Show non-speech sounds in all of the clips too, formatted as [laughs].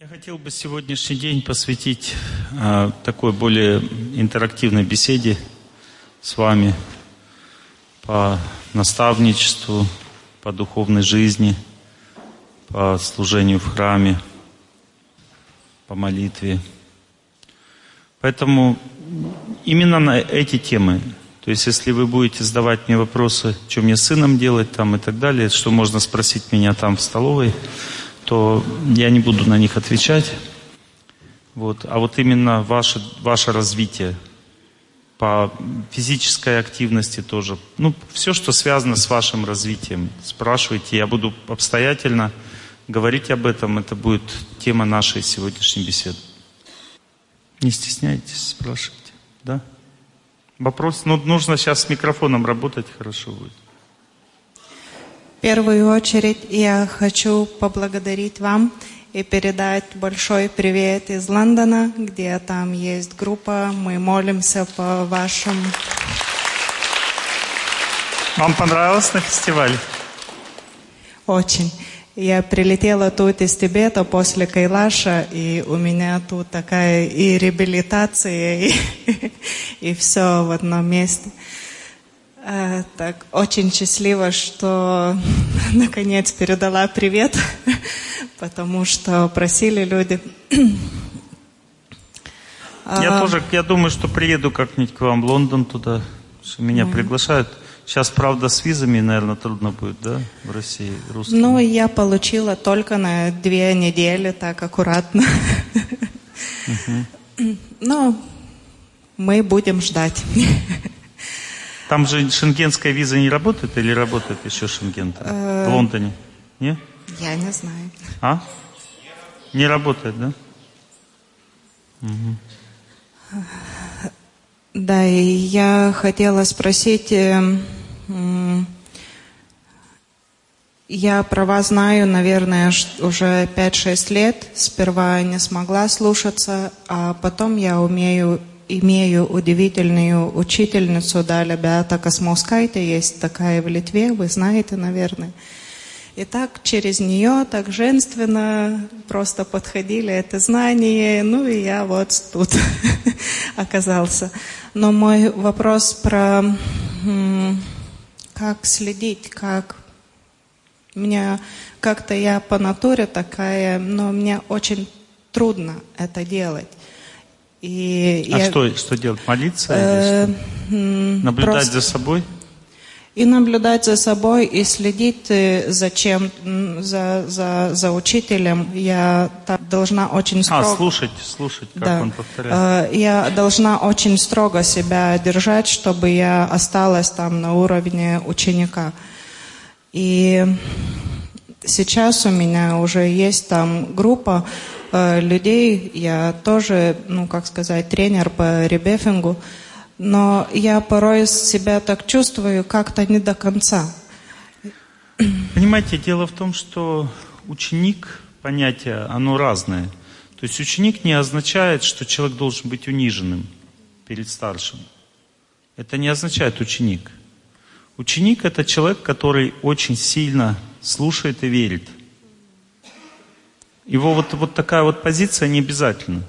Я хотел бы сегодняшний день посвятить э, такой более интерактивной беседе с вами по наставничеству, по духовной жизни, по служению в храме, по молитве. Поэтому именно на эти темы, то есть если вы будете задавать мне вопросы, что мне с сыном делать там и так далее, что можно спросить меня там в столовой, то я не буду на них отвечать. Вот. А вот именно ваше, ваше развитие по физической активности тоже. Ну, все, что связано с вашим развитием. Спрашивайте, я буду обстоятельно говорить об этом. Это будет тема нашей сегодняшней беседы. Не стесняйтесь, спрашивайте. Да? Вопрос? Ну, нужно сейчас с микрофоном работать, хорошо будет. В первую очередь я хочу поблагодарить вам и передать большой привет из Лондона, где там есть группа. Мы молимся по вашим... Вам понравилось на фестивале? Очень. Я прилетела тут из Тибета после Кайлаша, и у меня тут такая и реабилитация, [laughs] и, и все в одном месте. Э, так, очень счастлива, что [laughs] наконец передала привет, [laughs] потому что просили люди. Я а, тоже, я думаю, что приеду как-нибудь к вам в Лондон туда, что меня mm. приглашают. Сейчас, правда, с визами, наверное, трудно будет, да, в России, русским? Ну, я получила только на две недели, так аккуратно. Uh-huh. [laughs] Но мы будем ждать. Там же шенгенская виза не работает или работает еще шенген в Лондоне? Не? Я не знаю. А? Не работает, да? Угу. Да, и я хотела спросить, э, я про вас знаю, наверное, уже 5-6 лет. Сперва не смогла слушаться, а потом я умею имею удивительную учительницу Даля Беата Космоскайте, есть такая в Литве, вы знаете, наверное. И так через нее, так женственно просто подходили это знание, ну и я вот тут [laughs] оказался. Но мой вопрос про как следить, как меня как-то я по натуре такая, но мне очень трудно это делать. И а я, что, что делать? Молиться? Э, наблюдать просто, за собой? И наблюдать за собой, и следить э, за чем, за, за, за учителем. Я должна очень а, строго... А, слушать, слушать, как да. он повторяет. Э, я должна очень строго себя держать, чтобы я осталась там на уровне ученика. И сейчас у меня уже есть там группа, людей. Я тоже, ну, как сказать, тренер по ребефингу. Но я порой себя так чувствую как-то не до конца. Понимаете, дело в том, что ученик, понятие, оно разное. То есть ученик не означает, что человек должен быть униженным перед старшим. Это не означает ученик. Ученик это человек, который очень сильно слушает и верит. Его вот, вот такая вот позиция не обязательно.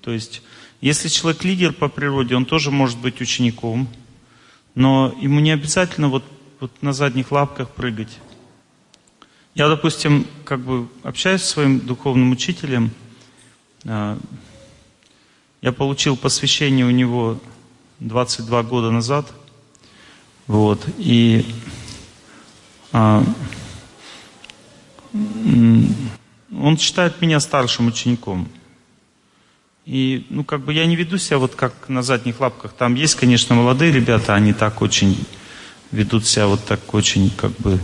То есть, если человек лидер по природе, он тоже может быть учеником, но ему не обязательно вот, вот на задних лапках прыгать. Я, допустим, как бы общаюсь с своим духовным учителем. А, я получил посвящение у него 22 года назад. Вот. И а, он считает меня старшим учеником. И, ну, как бы я не веду себя вот как на задних лапках. Там есть, конечно, молодые ребята, они так очень ведут себя вот так очень, как бы,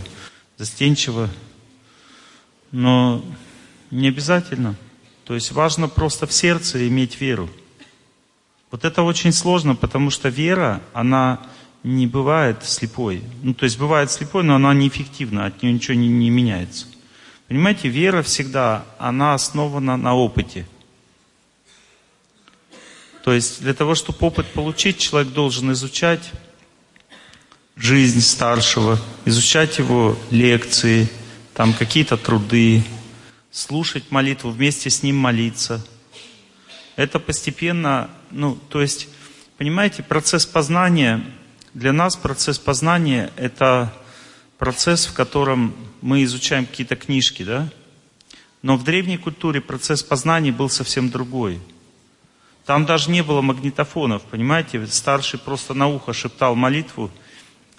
застенчиво. Но не обязательно. То есть важно просто в сердце иметь веру. Вот это очень сложно, потому что вера, она не бывает слепой. Ну, то есть бывает слепой, но она неэффективна, от нее ничего не, не меняется. Понимаете, вера всегда, она основана на опыте. То есть для того, чтобы опыт получить, человек должен изучать жизнь старшего, изучать его лекции, там какие-то труды, слушать молитву, вместе с ним молиться. Это постепенно, ну, то есть, понимаете, процесс познания, для нас процесс познания – это процесс, в котором мы изучаем какие-то книжки, да? Но в древней культуре процесс познания был совсем другой. Там даже не было магнитофонов, понимаете? Старший просто на ухо шептал молитву,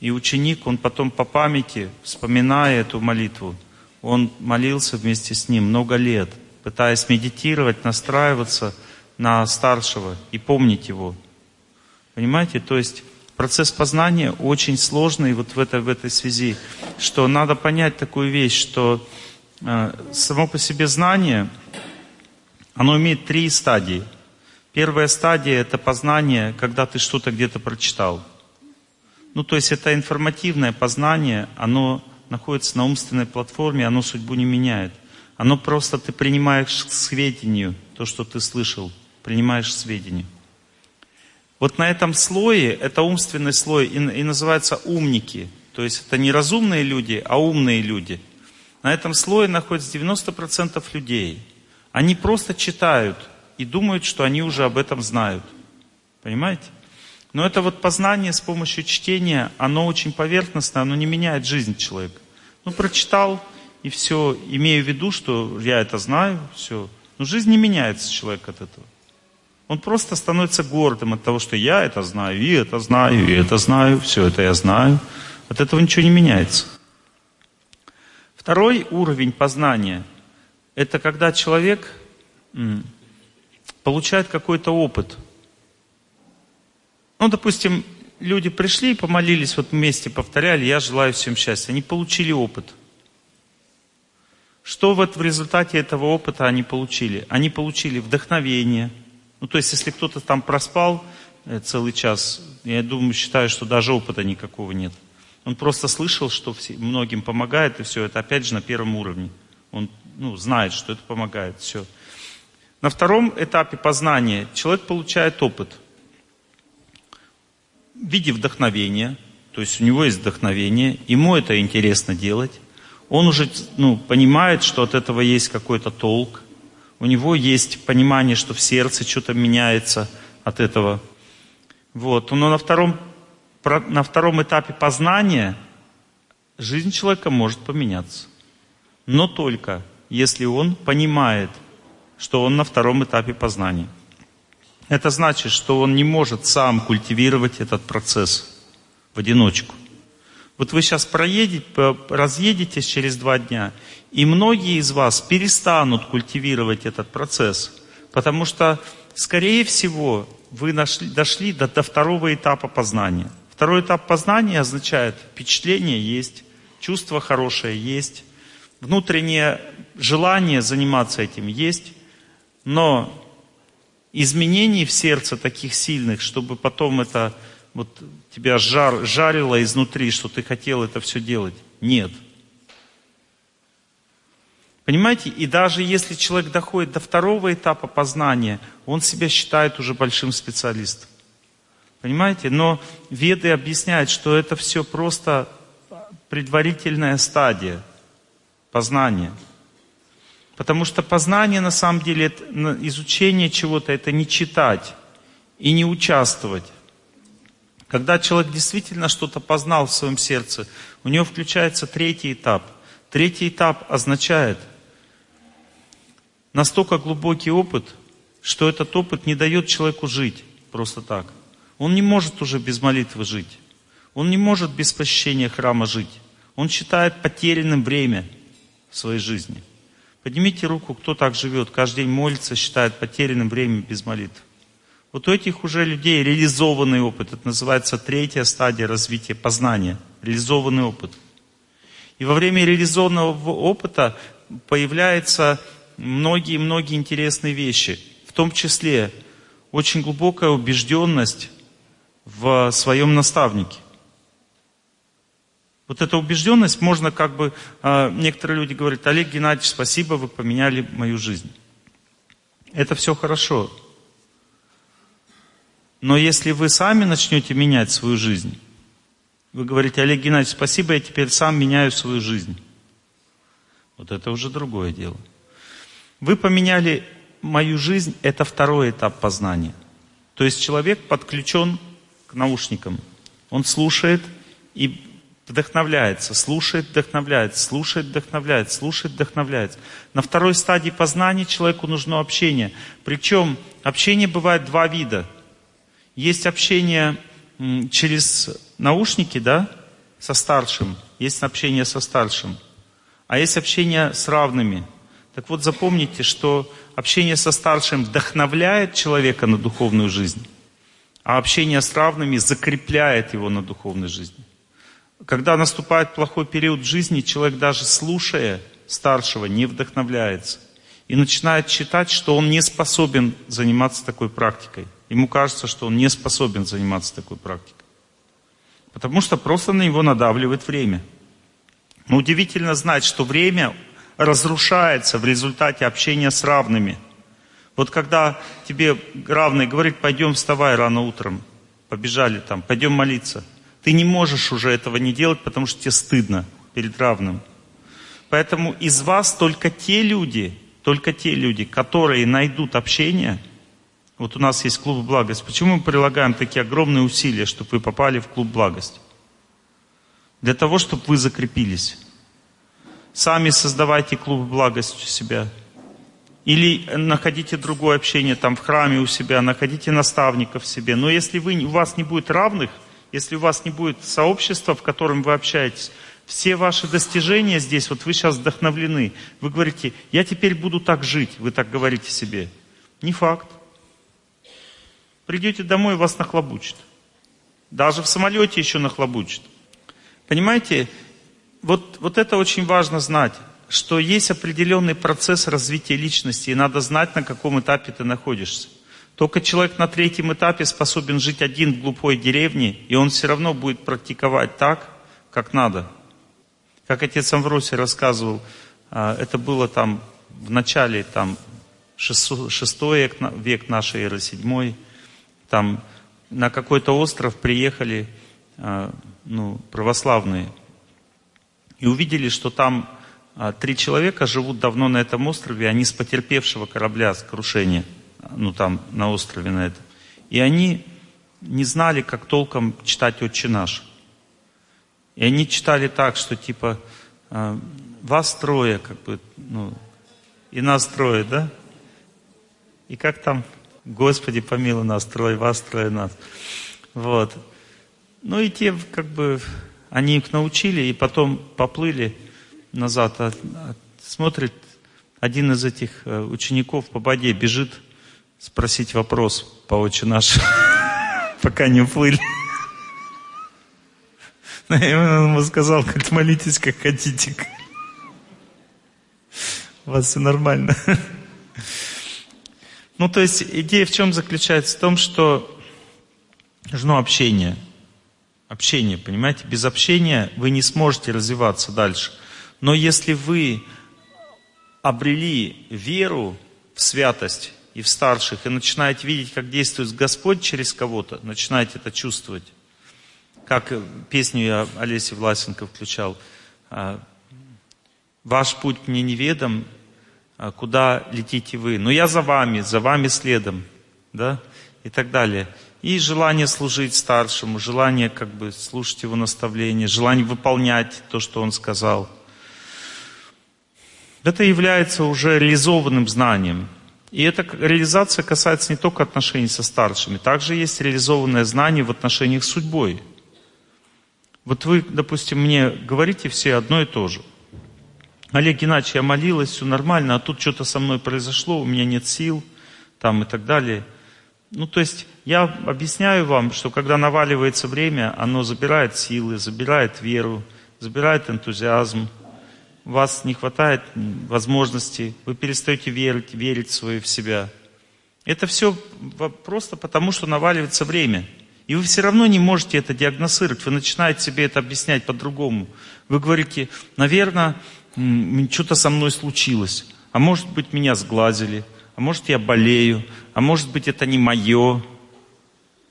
и ученик, он потом по памяти, вспоминая эту молитву, он молился вместе с ним много лет, пытаясь медитировать, настраиваться на старшего и помнить его. Понимаете? То есть процесс познания очень сложный вот в этой, в этой связи, что надо понять такую вещь, что э, само по себе знание, оно имеет три стадии. Первая стадия – это познание, когда ты что-то где-то прочитал. Ну, то есть это информативное познание, оно находится на умственной платформе, оно судьбу не меняет. Оно просто ты принимаешь к сведению то, что ты слышал, принимаешь к сведению. Вот на этом слое, это умственный слой, и, и называется умники. То есть это не разумные люди, а умные люди. На этом слое находится 90% людей. Они просто читают и думают, что они уже об этом знают. Понимаете? Но это вот познание с помощью чтения, оно очень поверхностное, оно не меняет жизнь человека. Ну, прочитал, и все, имею в виду, что я это знаю, все. Но жизнь не меняется человек от этого. Он просто становится гордым от того, что я это знаю, и это знаю, и это знаю, все это я знаю. От этого ничего не меняется. Второй уровень познания – это когда человек получает какой-то опыт – ну, допустим, люди пришли, помолились, вот вместе повторяли, я желаю всем счастья. Они получили опыт. Что вот в результате этого опыта они получили? Они получили вдохновение. Ну, то есть, если кто-то там проспал э, целый час, я думаю, считаю, что даже опыта никакого нет. Он просто слышал, что многим помогает, и все, это опять же на первом уровне. Он ну, знает, что это помогает, все. На втором этапе познания человек получает опыт – в виде вдохновения, то есть у него есть вдохновение, ему это интересно делать, он уже ну, понимает, что от этого есть какой-то толк, у него есть понимание, что в сердце что-то меняется от этого. Вот. Но на втором, на втором этапе познания жизнь человека может поменяться. Но только если он понимает, что он на втором этапе познания. Это значит, что он не может сам культивировать этот процесс в одиночку. Вот вы сейчас проедете, разъедетесь через два дня, и многие из вас перестанут культивировать этот процесс, потому что, скорее всего, вы нашли, дошли до, до второго этапа познания. Второй этап познания означает, впечатление есть, чувство хорошее есть, внутреннее желание заниматься этим есть, но изменений в сердце таких сильных, чтобы потом это вот тебя жар, жарило изнутри, что ты хотел это все делать. Нет. Понимаете, и даже если человек доходит до второго этапа познания, он себя считает уже большим специалистом. Понимаете? Но веды объясняют, что это все просто предварительная стадия познания – Потому что познание на самом деле, изучение чего-то, это не читать и не участвовать. Когда человек действительно что-то познал в своем сердце, у него включается третий этап. Третий этап означает настолько глубокий опыт, что этот опыт не дает человеку жить просто так. Он не может уже без молитвы жить. Он не может без посещения храма жить. Он считает потерянным время в своей жизни. Поднимите руку, кто так живет, каждый день молится, считает потерянным время без молитв. Вот у этих уже людей реализованный опыт. Это называется третья стадия развития познания. Реализованный опыт. И во время реализованного опыта появляются многие-многие интересные вещи. В том числе очень глубокая убежденность в своем наставнике. Вот эта убежденность, можно как бы, а, некоторые люди говорят, Олег Геннадьевич, спасибо, вы поменяли мою жизнь. Это все хорошо. Но если вы сами начнете менять свою жизнь, вы говорите, Олег Геннадьевич, спасибо, я теперь сам меняю свою жизнь. Вот это уже другое дело. Вы поменяли мою жизнь, это второй этап познания. То есть человек подключен к наушникам. Он слушает и вдохновляется, слушает, вдохновляется, слушает, вдохновляется, слушает, вдохновляется. На второй стадии познания человеку нужно общение. Причем общение бывает два вида. Есть общение через наушники, да, со старшим, есть общение со старшим, а есть общение с равными. Так вот запомните, что общение со старшим вдохновляет человека на духовную жизнь, а общение с равными закрепляет его на духовной жизни. Когда наступает плохой период жизни, человек даже слушая старшего не вдохновляется и начинает считать, что он не способен заниматься такой практикой. Ему кажется, что он не способен заниматься такой практикой. Потому что просто на него надавливает время. Но удивительно знать, что время разрушается в результате общения с равными. Вот когда тебе равный говорит, пойдем вставай рано утром, побежали там, пойдем молиться – ты не можешь уже этого не делать, потому что тебе стыдно перед равным. Поэтому из вас только те люди, только те люди, которые найдут общение. Вот у нас есть клуб благость. Почему мы прилагаем такие огромные усилия, чтобы вы попали в клуб благость? Для того, чтобы вы закрепились. Сами создавайте клуб благость у себя. Или находите другое общение там в храме у себя, находите наставников себе. Но если вы, у вас не будет равных – если у вас не будет сообщества, в котором вы общаетесь, все ваши достижения здесь, вот вы сейчас вдохновлены, вы говорите, я теперь буду так жить, вы так говорите себе. Не факт. Придете домой, вас нахлобучат. Даже в самолете еще нахлобучат. Понимаете, вот, вот это очень важно знать, что есть определенный процесс развития личности, и надо знать, на каком этапе ты находишься. Только человек на третьем этапе способен жить один в глупой деревне, и он все равно будет практиковать так, как надо. Как отец Амвросий рассказывал, а, это было там в начале там, шестой век нашей эры, седьмой. Там на какой-то остров приехали а, ну, православные и увидели, что там а, три человека живут давно на этом острове, они с потерпевшего корабля, с крушения – ну там на острове на этом. И они не знали, как толком читать «Отче наш». И они читали так, что типа «А, вас трое, как бы, ну, и нас трое, да? И как там, Господи, помилуй нас, трое, вас трое, нас. Вот. Ну и те, как бы, они их научили, и потом поплыли назад. А, а, смотрит, один из этих э, учеников по воде бежит, спросить вопрос по отче наш, [laughs] пока не уплыли. [laughs] Он ему сказал, как молитесь, как хотите. [laughs] У вас все нормально. Ну, то есть идея в чем заключается? В том, что нужно общение. Общение, понимаете? Без общения вы не сможете развиваться дальше. Но если вы обрели веру в святость, и в старших, и начинаете видеть, как действует Господь через кого-то, начинаете это чувствовать. Как песню я Олесе Власенко включал. «А, «Ваш путь мне неведом, куда летите вы? Но я за вами, за вами следом». Да? И так далее. И желание служить старшему, желание как бы слушать его наставления, желание выполнять то, что он сказал. Это является уже реализованным знанием. И эта реализация касается не только отношений со старшими, также есть реализованное знание в отношениях с судьбой. Вот вы, допустим, мне говорите все одно и то же. Олег Геннадьевич, я молилась, все нормально, а тут что-то со мной произошло, у меня нет сил, там и так далее. Ну, то есть я объясняю вам, что когда наваливается время, оно забирает силы, забирает веру, забирает энтузиазм, у вас не хватает возможностей, вы перестаете верить, верить свое в себя. Это все просто потому, что наваливается время. И вы все равно не можете это диагностировать. Вы начинаете себе это объяснять по-другому. Вы говорите, наверное, что-то со мной случилось. А может быть, меня сглазили. А может, я болею. А может быть, это не мое.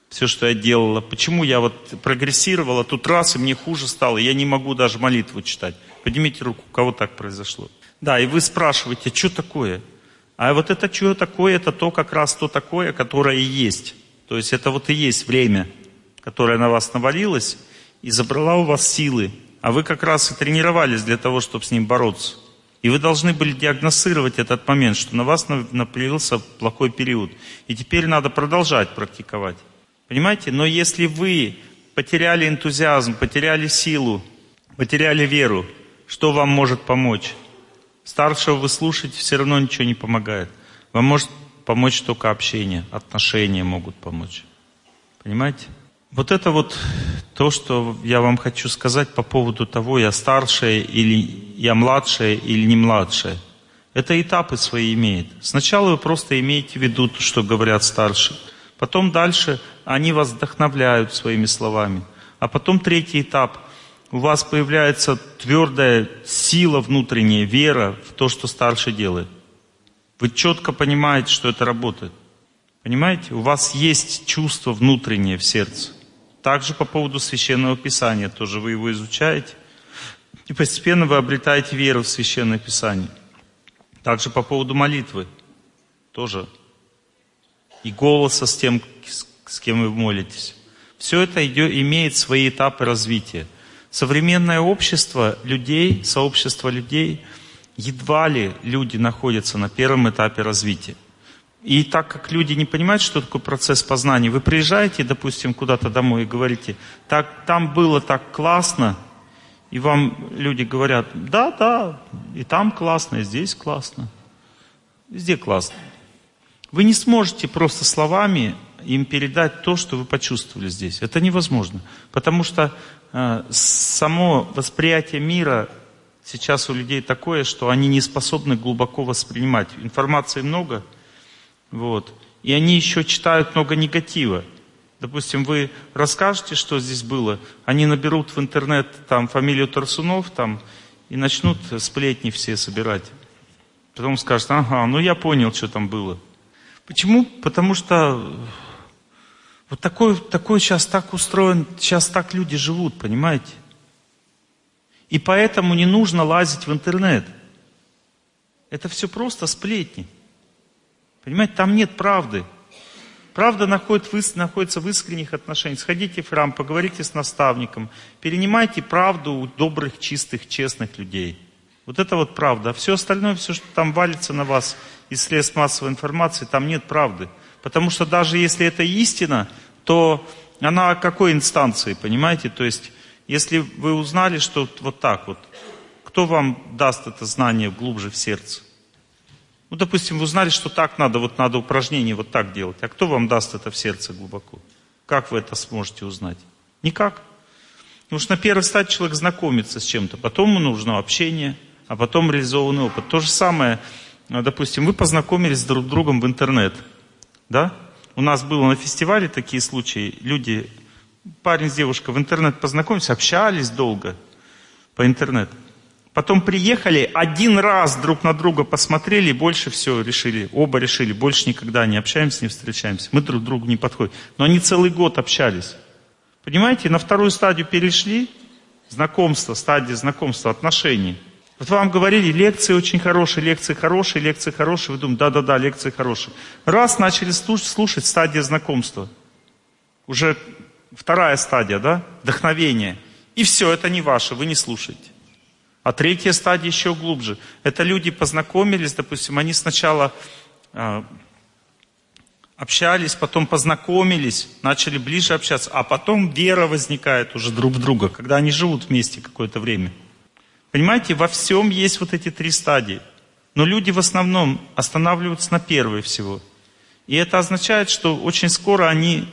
Все, что я делала. Почему я вот прогрессировала, тут раз, и мне хуже стало. Я не могу даже молитву читать. Поднимите руку, у кого так произошло. Да, и вы спрашиваете, что такое? А вот это что такое, это то как раз то такое, которое и есть. То есть это вот и есть время, которое на вас навалилось и забрала у вас силы. А вы как раз и тренировались для того, чтобы с ним бороться. И вы должны были диагностировать этот момент, что на вас напрягился плохой период. И теперь надо продолжать практиковать. Понимаете? Но если вы потеряли энтузиазм, потеряли силу, потеряли веру, что вам может помочь? Старшего вы слушаете, все равно ничего не помогает. Вам может помочь только общение, отношения могут помочь. Понимаете? Вот это вот то, что я вам хочу сказать по поводу того, я старшая или я младшая или не младшая. Это этапы свои имеет. Сначала вы просто имеете в виду, что говорят старшие. Потом дальше они вас вдохновляют своими словами. А потом третий этап у вас появляется твердая сила внутренняя, вера в то, что старший делает. Вы четко понимаете, что это работает. Понимаете? У вас есть чувство внутреннее в сердце. Также по поводу Священного Писания, тоже вы его изучаете. И постепенно вы обретаете веру в Священное Писание. Также по поводу молитвы. Тоже. И голоса с тем, с кем вы молитесь. Все это идет, имеет свои этапы развития. Современное общество людей, сообщество людей, едва ли люди находятся на первом этапе развития. И так как люди не понимают, что такое процесс познания, вы приезжаете, допустим, куда-то домой и говорите, так, там было так классно, и вам люди говорят, да, да, и там классно, и здесь классно. Везде классно. Вы не сможете просто словами им передать то, что вы почувствовали здесь. Это невозможно. Потому что э, само восприятие мира сейчас у людей такое, что они не способны глубоко воспринимать. Информации много, вот, и они еще читают много негатива. Допустим, вы расскажете, что здесь было, они наберут в интернет там фамилию Тарсунов там, и начнут сплетни все собирать. Потом скажут, ага, ну я понял, что там было. Почему? Потому что вот такой, такой сейчас так устроен, сейчас так люди живут, понимаете? И поэтому не нужно лазить в интернет. Это все просто сплетни. Понимаете, там нет правды. Правда находится в искренних отношениях. Сходите в храм, поговорите с наставником, перенимайте правду у добрых, чистых, честных людей. Вот это вот правда. А все остальное, все, что там валится на вас из средств массовой информации, там нет правды. Потому что даже если это истина, то она какой инстанции, понимаете? То есть, если вы узнали, что вот так вот, кто вам даст это знание глубже в сердце? Ну, допустим, вы узнали, что так надо, вот надо упражнение вот так делать. А кто вам даст это в сердце глубоко? Как вы это сможете узнать? Никак. Потому что на первой стадии человек знакомится с чем-то, потом ему нужно общение, а потом реализованный опыт. То же самое, допустим, вы познакомились друг с другом в интернет. Да? У нас было на фестивале такие случаи. Люди, парень с девушкой в интернет познакомились, общались долго по интернету. Потом приехали, один раз друг на друга посмотрели, и больше все решили. Оба решили, больше никогда не общаемся, не встречаемся. Мы друг другу не подходим. Но они целый год общались. Понимаете, на вторую стадию перешли, знакомство, стадия знакомства, отношений. Вот вам говорили, лекции очень хорошие, лекции хорошие, лекции хорошие. Вы думаете, да-да-да, лекции хорошие. Раз начали слушать, слушать стадия знакомства. Уже вторая стадия, да? Вдохновение. И все, это не ваше, вы не слушаете. А третья стадия еще глубже. Это люди познакомились, допустим, они сначала э, общались, потом познакомились, начали ближе общаться, а потом вера возникает уже друг в друга, когда они живут вместе какое-то время. Понимаете, во всем есть вот эти три стадии. Но люди в основном останавливаются на первой всего. И это означает, что очень скоро они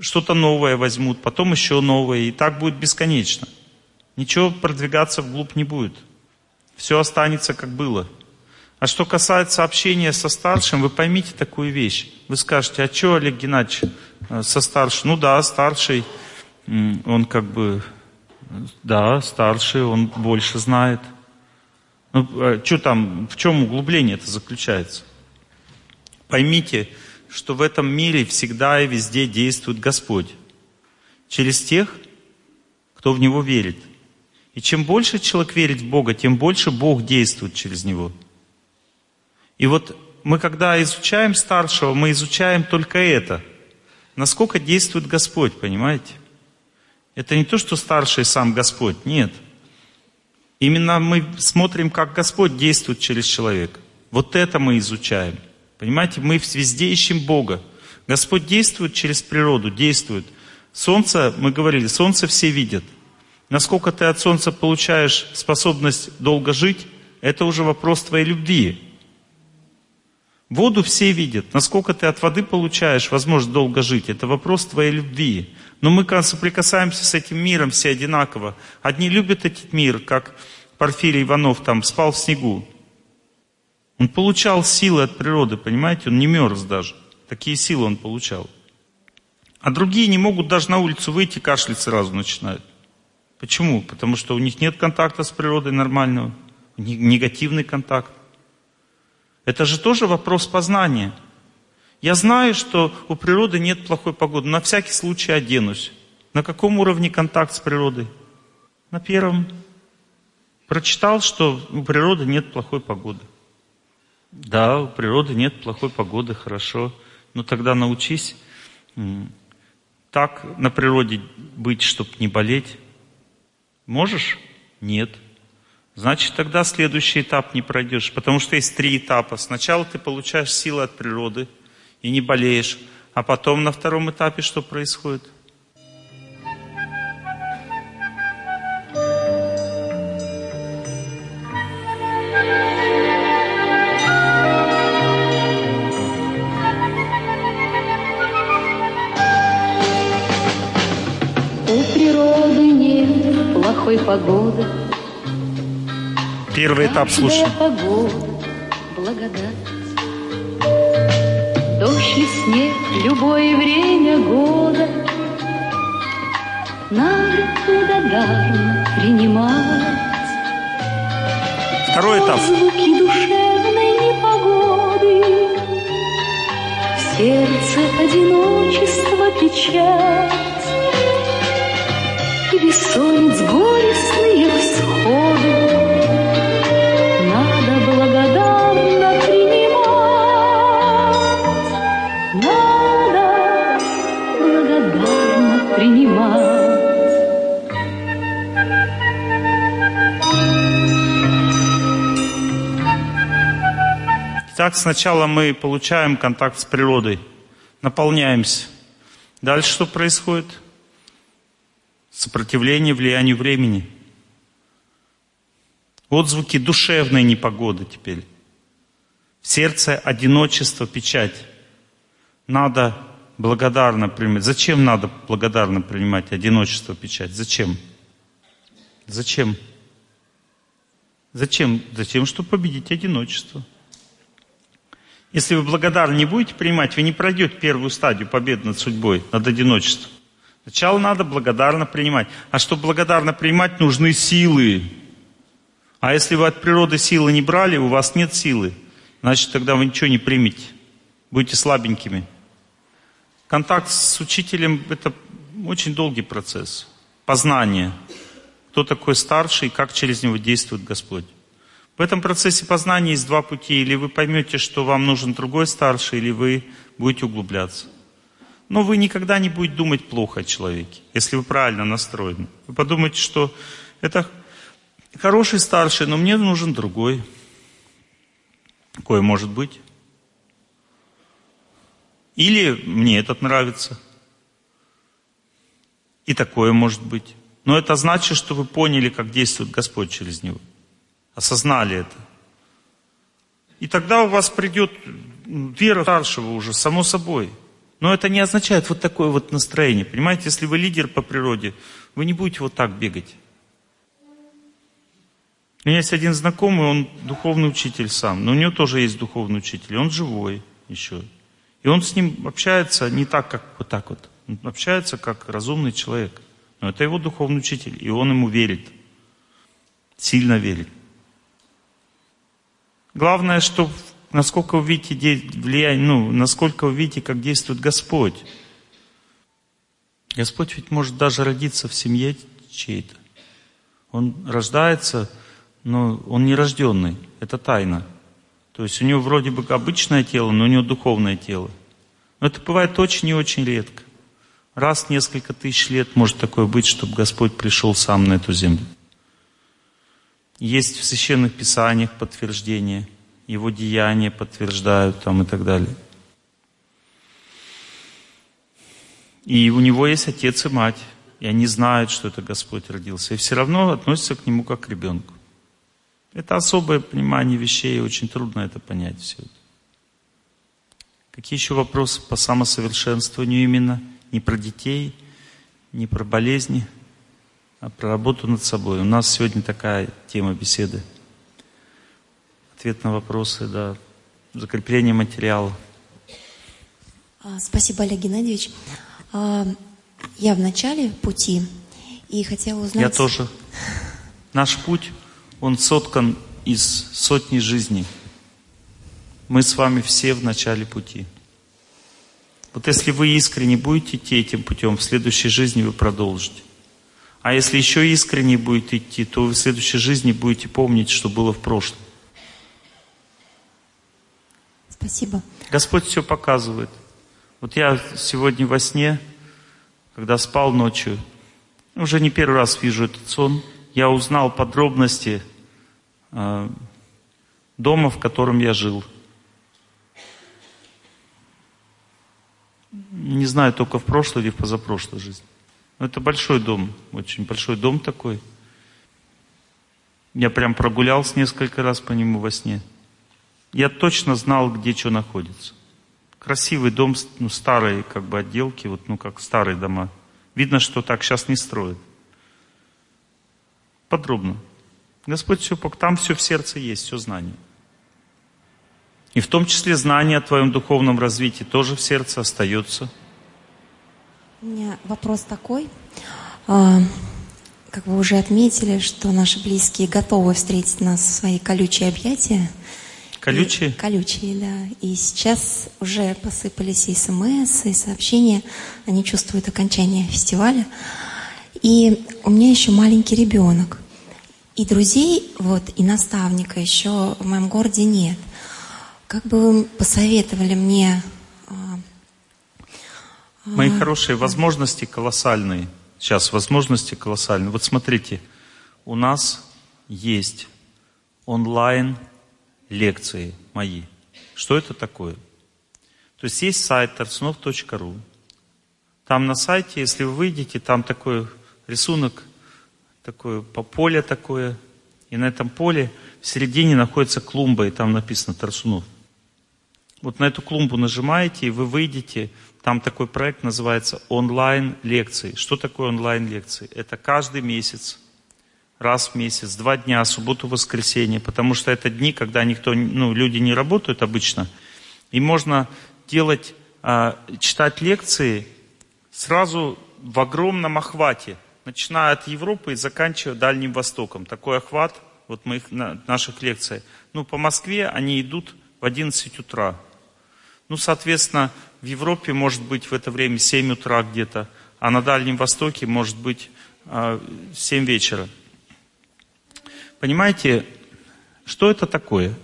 что-то новое возьмут, потом еще новое, и так будет бесконечно. Ничего продвигаться вглубь не будет. Все останется как было. А что касается общения со старшим, вы поймите такую вещь. Вы скажете, а что Олег Геннадьевич э, со старшим? Ну да, старший, он как бы да, старший, он больше знает. Ну, а что там, в чем углубление это заключается? Поймите, что в этом мире всегда и везде действует Господь. Через тех, кто в Него верит. И чем больше человек верит в Бога, тем больше Бог действует через него. И вот мы когда изучаем старшего, мы изучаем только это. Насколько действует Господь, понимаете? Это не то, что старший сам Господь, нет. Именно мы смотрим, как Господь действует через человека. Вот это мы изучаем. Понимаете, мы везде ищем Бога. Господь действует через природу, действует. Солнце, мы говорили, солнце все видят. Насколько ты от солнца получаешь способность долго жить, это уже вопрос твоей любви. Воду все видят. Насколько ты от воды получаешь возможность долго жить, это вопрос твоей любви. Но мы соприкасаемся с этим миром все одинаково. Одни любят этот мир, как Порфирий Иванов там спал в снегу. Он получал силы от природы, понимаете? Он не мерз даже. Такие силы он получал. А другие не могут даже на улицу выйти, кашлять сразу начинают. Почему? Потому что у них нет контакта с природой нормального. Негативный контакт. Это же тоже вопрос познания. Я знаю, что у природы нет плохой погоды. На всякий случай оденусь. На каком уровне контакт с природой? На первом. Прочитал, что у природы нет плохой погоды. Да, у природы нет плохой погоды, хорошо. Но тогда научись так на природе быть, чтобы не болеть. Можешь? Нет. Значит, тогда следующий этап не пройдешь, потому что есть три этапа. Сначала ты получаешь силы от природы и не болеешь, а потом на втором этапе что происходит? Нет плохой погоды, Первый этап слушаем. погода, благодать. Дождь и снег, любое время года Надо благодарно принимать. Второй этап. Звуки душевной непогоды В сердце одиночество печать И бессонниц горестные всходы Надо благодарно принимать Надо благодарно принимать Итак, сначала мы получаем контакт с природой, наполняемся. Дальше что происходит? Сопротивление влиянию времени. Отзвуки душевной непогоды теперь. В сердце одиночество, печать. Надо благодарно принимать. Зачем надо благодарно принимать одиночество, печать? Зачем? Зачем? Зачем? Зачем, чтобы победить одиночество. Если вы благодарно не будете принимать, вы не пройдете первую стадию победы над судьбой, над одиночеством. Сначала надо благодарно принимать. А чтобы благодарно принимать, нужны силы. А если вы от природы силы не брали, у вас нет силы, значит тогда вы ничего не примете. Будете слабенькими. Контакт с учителем – это очень долгий процесс. Познание. Кто такой старший и как через него действует Господь. В этом процессе познания есть два пути. Или вы поймете, что вам нужен другой старший, или вы будете углубляться. Но вы никогда не будете думать плохо о человеке, если вы правильно настроены. Вы подумаете, что это хороший старший, но мне нужен другой. Какой может быть? Или мне этот нравится. И такое может быть. Но это значит, что вы поняли, как действует Господь через него. Осознали это. И тогда у вас придет вера старшего уже, само собой. Но это не означает вот такое вот настроение. Понимаете, если вы лидер по природе, вы не будете вот так бегать. У меня есть один знакомый, он духовный учитель сам, но у него тоже есть духовный учитель, он живой еще. И он с ним общается не так, как вот так вот. Он общается как разумный человек. Но это его духовный учитель, и он ему верит. Сильно верит. Главное, что насколько вы видите влияние, ну, насколько вы видите, как действует Господь. Господь ведь может даже родиться в семье чьей-то. Он рождается, но он не рожденный. Это тайна. То есть у него вроде бы обычное тело, но у него духовное тело. Но это бывает очень и очень редко. Раз в несколько тысяч лет может такое быть, чтобы Господь пришел сам на эту землю. Есть в священных писаниях подтверждение, его деяния подтверждают там и так далее. И у него есть отец и мать, и они знают, что это Господь родился, и все равно относятся к нему как к ребенку. Это особое понимание вещей, и очень трудно это понять все это. Какие еще вопросы по самосовершенствованию именно? Не про детей, не про болезни, а про работу над собой. У нас сегодня такая тема беседы. Ответ на вопросы, да. Закрепление материала. А, спасибо, Олег Геннадьевич. А, я в начале пути и хотела узнать... Я тоже. Наш путь, он соткан из сотни жизней. Мы с вами все в начале пути. Вот если вы искренне будете идти этим путем, в следующей жизни вы продолжите. А если еще искренне будете идти, то вы в следующей жизни будете помнить, что было в прошлом. Спасибо. Господь все показывает. Вот я сегодня во сне, когда спал ночью, уже не первый раз вижу этот сон, я узнал подробности э, дома, в котором я жил. Не знаю, только в прошлой или в позапрошлой жизни. Но это большой дом, очень большой дом такой. Я прям прогулялся несколько раз по нему во сне. Я точно знал, где что находится. Красивый дом, ну, старые как бы отделки, вот, ну, как старые дома. Видно, что так сейчас не строят. Подробно. Господь все, там все в сердце есть, все знание. И в том числе знание о твоем духовном развитии тоже в сердце остается. У меня вопрос такой. А, как вы уже отметили, что наши близкие готовы встретить нас в свои колючие объятия. Колючие? И, колючие, да. И сейчас уже посыпались и смс, и сообщения. Они чувствуют окончание фестиваля. И у меня еще маленький ребенок. И друзей, вот, и наставника еще в моем городе нет. Как бы вы посоветовали мне... А, Мои а, хорошие, возможности колоссальные. Сейчас возможности колоссальные. Вот смотрите, у нас есть онлайн лекции мои. Что это такое? То есть есть сайт торцунов.ру. Там на сайте, если вы выйдете, там такой рисунок, такое поле такое, и на этом поле в середине находится клумба, и там написано Тарсунов. Вот на эту клумбу нажимаете, и вы выйдете. Там такой проект называется онлайн-лекции. Что такое онлайн-лекции? Это каждый месяц, раз в месяц, два дня, субботу, воскресенье. Потому что это дни, когда никто, ну, люди не работают обычно. И можно делать, а, читать лекции сразу в огромном охвате. Начиная от Европы и заканчивая Дальним Востоком. Такой охват вот моих, наших лекций. Ну, по Москве они идут в 11 утра. Ну, соответственно, в Европе может быть в это время 7 утра где-то, а на Дальнем Востоке может быть 7 а, вечера. Понимаете, что это такое?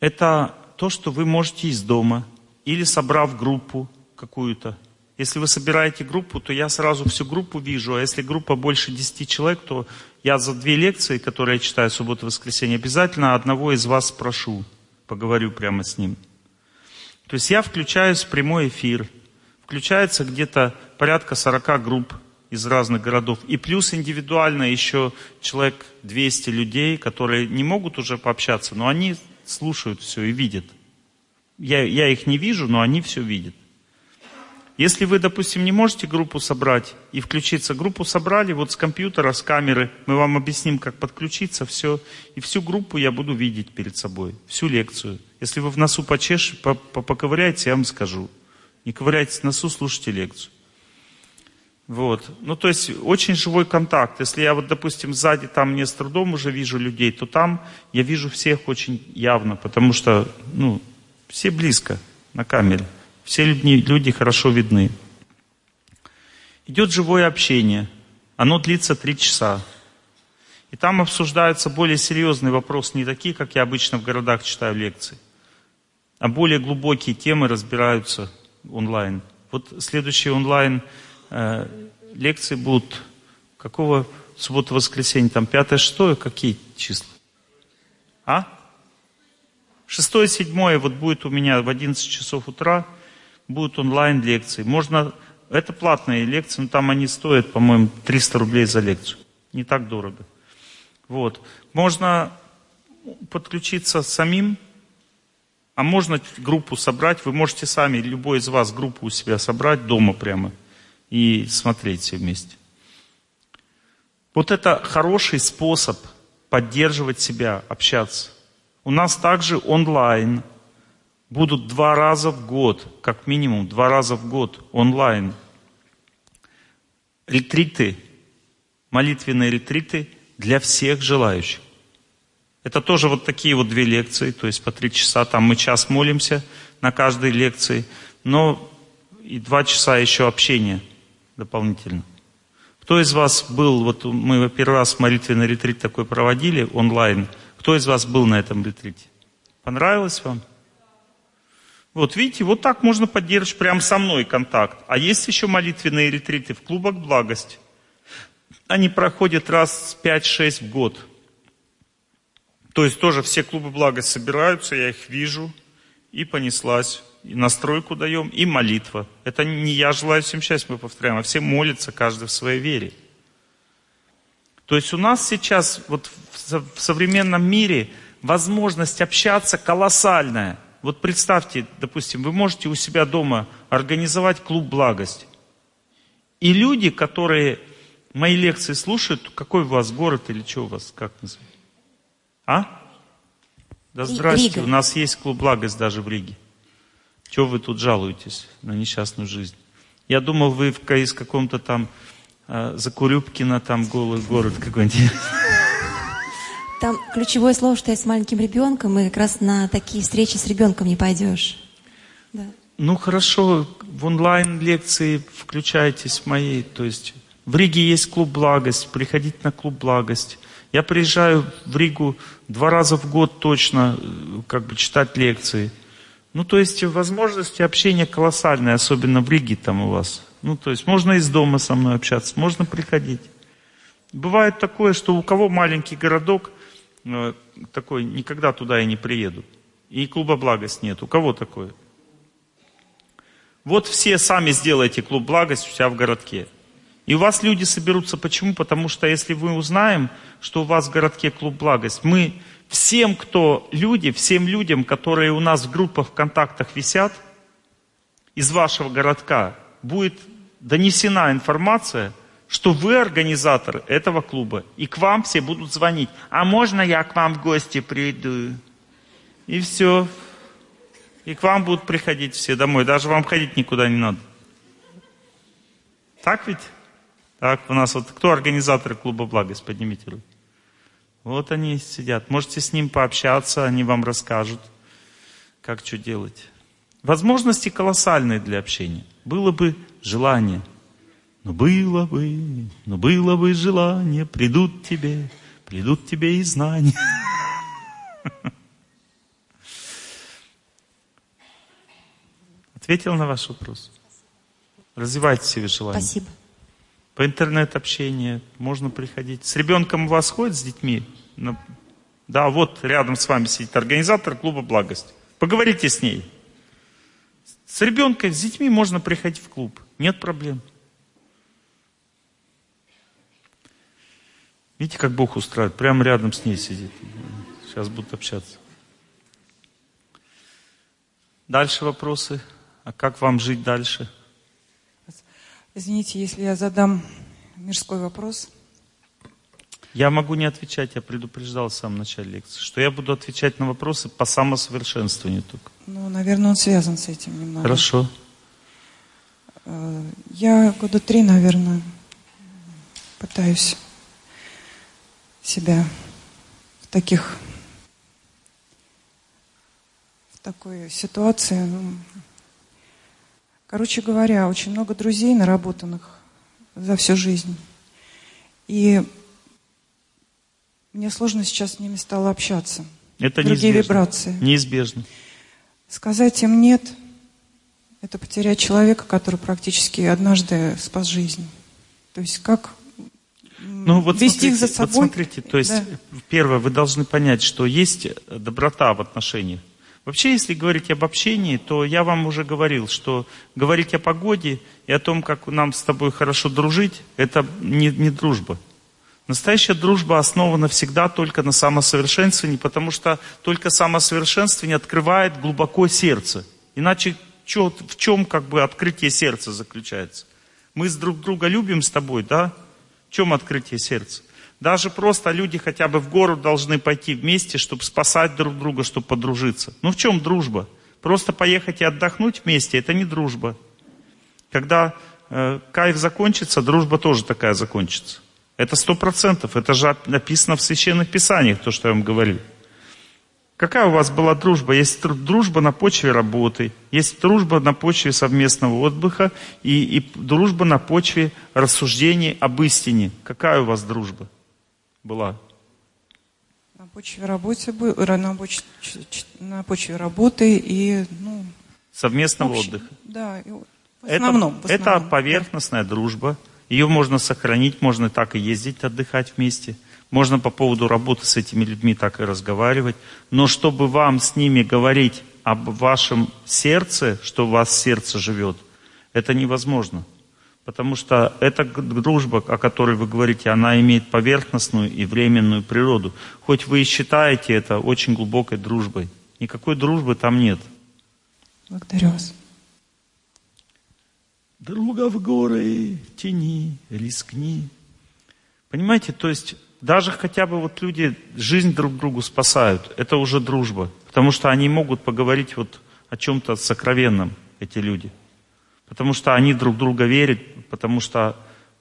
Это то, что вы можете из дома или собрав группу какую-то. Если вы собираете группу, то я сразу всю группу вижу, а если группа больше 10 человек, то я за две лекции, которые я читаю субботу-воскресенье, обязательно одного из вас спрошу, поговорю прямо с ним. То есть я включаюсь в прямой эфир. Включается где-то порядка 40 групп из разных городов. И плюс индивидуально еще человек 200 людей, которые не могут уже пообщаться, но они слушают все и видят. Я, я их не вижу, но они все видят. Если вы, допустим, не можете группу собрать и включиться, группу собрали вот с компьютера, с камеры, мы вам объясним, как подключиться, все. И всю группу я буду видеть перед собой, всю лекцию. Если вы в носу почеш, поковыряете, я вам скажу. Не ковыряйтесь в носу, слушайте лекцию. Вот. Ну, то есть, очень живой контакт. Если я вот, допустим, сзади там не с трудом уже вижу людей, то там я вижу всех очень явно, потому что, ну, все близко на камере. Все люди, люди хорошо видны. Идет живое общение. Оно длится три часа. И там обсуждаются более серьезные вопросы, не такие, как я обычно в городах читаю лекции, а более глубокие темы разбираются онлайн. Вот следующие онлайн лекции будут какого суббота, воскресенье, там пятое, шестое, какие числа? А? Шестое, седьмое, вот будет у меня в 11 часов утра, будут онлайн лекции. Можно, это платные лекции, но там они стоят, по-моему, 300 рублей за лекцию. Не так дорого. Вот. Можно подключиться самим, а можно группу собрать. Вы можете сами, любой из вас, группу у себя собрать дома прямо и смотреть все вместе. Вот это хороший способ поддерживать себя, общаться. У нас также онлайн будут два раза в год, как минимум два раза в год онлайн. Ретриты, молитвенные ретриты для всех желающих. Это тоже вот такие вот две лекции, то есть по три часа, там мы час молимся на каждой лекции, но и два часа еще общения дополнительно. Кто из вас был, вот мы первый раз молитвенный ретрит такой проводили онлайн, кто из вас был на этом ретрите? Понравилось вам? Вот видите, вот так можно поддерживать прямо со мной контакт. А есть еще молитвенные ретриты в клубах благости. Они проходят раз 5-6 в год. То есть тоже все клубы благости собираются, я их вижу, и понеслась. И настройку даем, и молитва. Это не я желаю всем счастья, мы повторяем, а все молятся, каждый в своей вере. То есть у нас сейчас вот в современном мире возможность общаться колоссальная. Вот представьте, допустим, вы можете у себя дома организовать клуб благости. И люди, которые мои лекции слушают, какой у вас город или что у вас, как называется? А? Да здрасте, Рига. у нас есть клуб благость даже в Риге. Чего вы тут жалуетесь на несчастную жизнь? Я думал, вы в, из каком-то там э, Закурюбкина, там голый город какой-нибудь. [laughs] Там ключевое слово, что я с маленьким ребенком, и как раз на такие встречи с ребенком не пойдешь. Да. Ну хорошо, в онлайн-лекции включайтесь в мои, то есть в Риге есть клуб «Благость», приходите на клуб «Благость». Я приезжаю в Ригу два раза в год точно, как бы читать лекции. Ну, то есть возможности общения колоссальные, особенно в Риге там у вас. Ну, то есть можно из дома со мной общаться, можно приходить. Бывает такое, что у кого маленький городок, э, такой, никогда туда и не приеду. И клуба благость нет. У кого такое? Вот все сами сделайте клуб благость у себя в городке. И у вас люди соберутся. Почему? Потому что если мы узнаем, что у вас в городке клуб благость, мы всем, кто люди, всем людям, которые у нас в группах в контактах висят, из вашего городка будет донесена информация, что вы организатор этого клуба, и к вам все будут звонить. А можно я к вам в гости приду? И все. И к вам будут приходить все домой. Даже вам ходить никуда не надо. Так ведь? Так, у нас вот кто организаторы клуба благость? Поднимите руку. Вот они сидят. Можете с ним пообщаться, они вам расскажут, как что делать. Возможности колоссальные для общения. Было бы желание. Но было бы, но было бы желание, придут тебе, придут тебе и знания. [laughs] Ответил на ваш вопрос? Развивайте себе желание. Спасибо. По интернет-общению можно приходить. С ребенком у вас ходит, с детьми? Да, вот рядом с вами сидит организатор клуба «Благость». Поговорите с ней. С ребенком, с детьми можно приходить в клуб. Нет проблем. Видите, как Бог устраивает? Прямо рядом с ней сидит. Сейчас будут общаться. Дальше вопросы. А как вам жить дальше? Извините, если я задам мирской вопрос. Я могу не отвечать, я предупреждал в самом начале лекции, что я буду отвечать на вопросы по самосовершенствованию только. Ну, наверное, он связан с этим немного. Хорошо. Э, я года три, наверное, пытаюсь себя в таких в такой ситуации ну, Короче говоря, очень много друзей, наработанных за всю жизнь. И мне сложно сейчас с ними стало общаться. Это Другие неизбежно. вибрации. Неизбежно. Сказать им нет, это потерять человека, который практически однажды спас жизнь. То есть как Ну вот вести их смотрите, за собой? вот смотрите, то есть Да. первое, вы должны понять, что есть доброта в отношениях. Вообще, если говорить об общении, то я вам уже говорил, что говорить о погоде и о том, как нам с тобой хорошо дружить, это не, не дружба. Настоящая дружба основана всегда только на самосовершенствовании, потому что только самосовершенствование открывает глубоко сердце. Иначе чё- в чем как бы открытие сердца заключается? Мы с друг друга любим с тобой, да? В чем открытие сердца? Даже просто люди хотя бы в город должны пойти вместе, чтобы спасать друг друга, чтобы подружиться. Ну в чем дружба? Просто поехать и отдохнуть вместе, это не дружба. Когда э, кайф закончится, дружба тоже такая закончится. Это сто процентов. Это же написано в священных писаниях, то, что я вам говорю. Какая у вас была дружба? Есть дружба на почве работы, есть дружба на почве совместного отдыха и, и дружба на почве рассуждений об истине. Какая у вас дружба была? На почве, работы, бы- ра- на, поч- ч- ч- на почве работы и, ну, Совместного общ- отдыха. Да, и в Это- основном. в это основном, поверхностная дружба. Ее можно сохранить, можно так и ездить, отдыхать вместе. Можно по поводу работы с этими людьми так и разговаривать. Но чтобы вам с ними говорить об вашем сердце, что у вас в сердце живет, это невозможно. Потому что эта дружба, о которой вы говорите, она имеет поверхностную и временную природу. Хоть вы и считаете это очень глубокой дружбой. Никакой дружбы там нет. да. Благодарю вас. Дорога в горы, тяни, рискни. Понимаете, то есть даже хотя бы вот люди жизнь друг другу спасают, это уже дружба. Потому что они могут поговорить вот о чем-то сокровенном, эти люди. Потому что они друг друга верят, потому что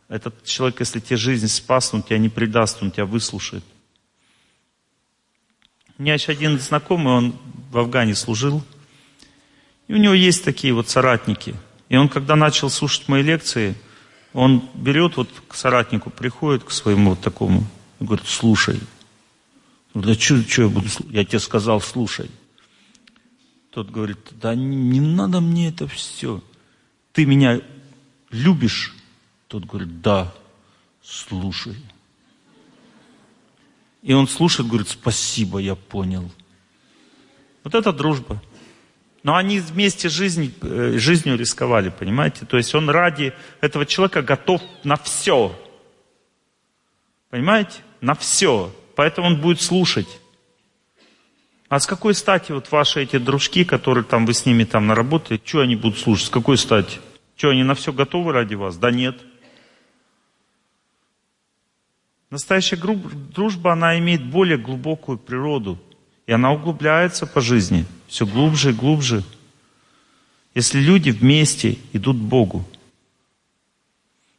этот человек, если тебе жизнь спас, он тебя не предаст, он тебя выслушает. У меня еще один знакомый, он в Афгане служил, и у него есть такие вот соратники. И он, когда начал слушать мои лекции, он берет вот к соратнику, приходит к своему вот такому, и говорит, слушай. Да что я буду слушать? Я тебе сказал, слушай. Тот говорит, да не надо мне это все. Ты меня любишь? Тот говорит, да, слушай. И он слушает, говорит, спасибо, я понял. Вот это дружба. Но они вместе жизнь, э, жизнью рисковали, понимаете? То есть он ради этого человека готов на все. Понимаете? На все. Поэтому он будет слушать. А с какой стати вот ваши эти дружки, которые там вы с ними там на работе, что они будут слушать? С какой стати? Что, они на все готовы ради вас? Да нет. Настоящая дружба, она имеет более глубокую природу. И она углубляется по жизни. Все глубже и глубже. Если люди вместе идут к Богу.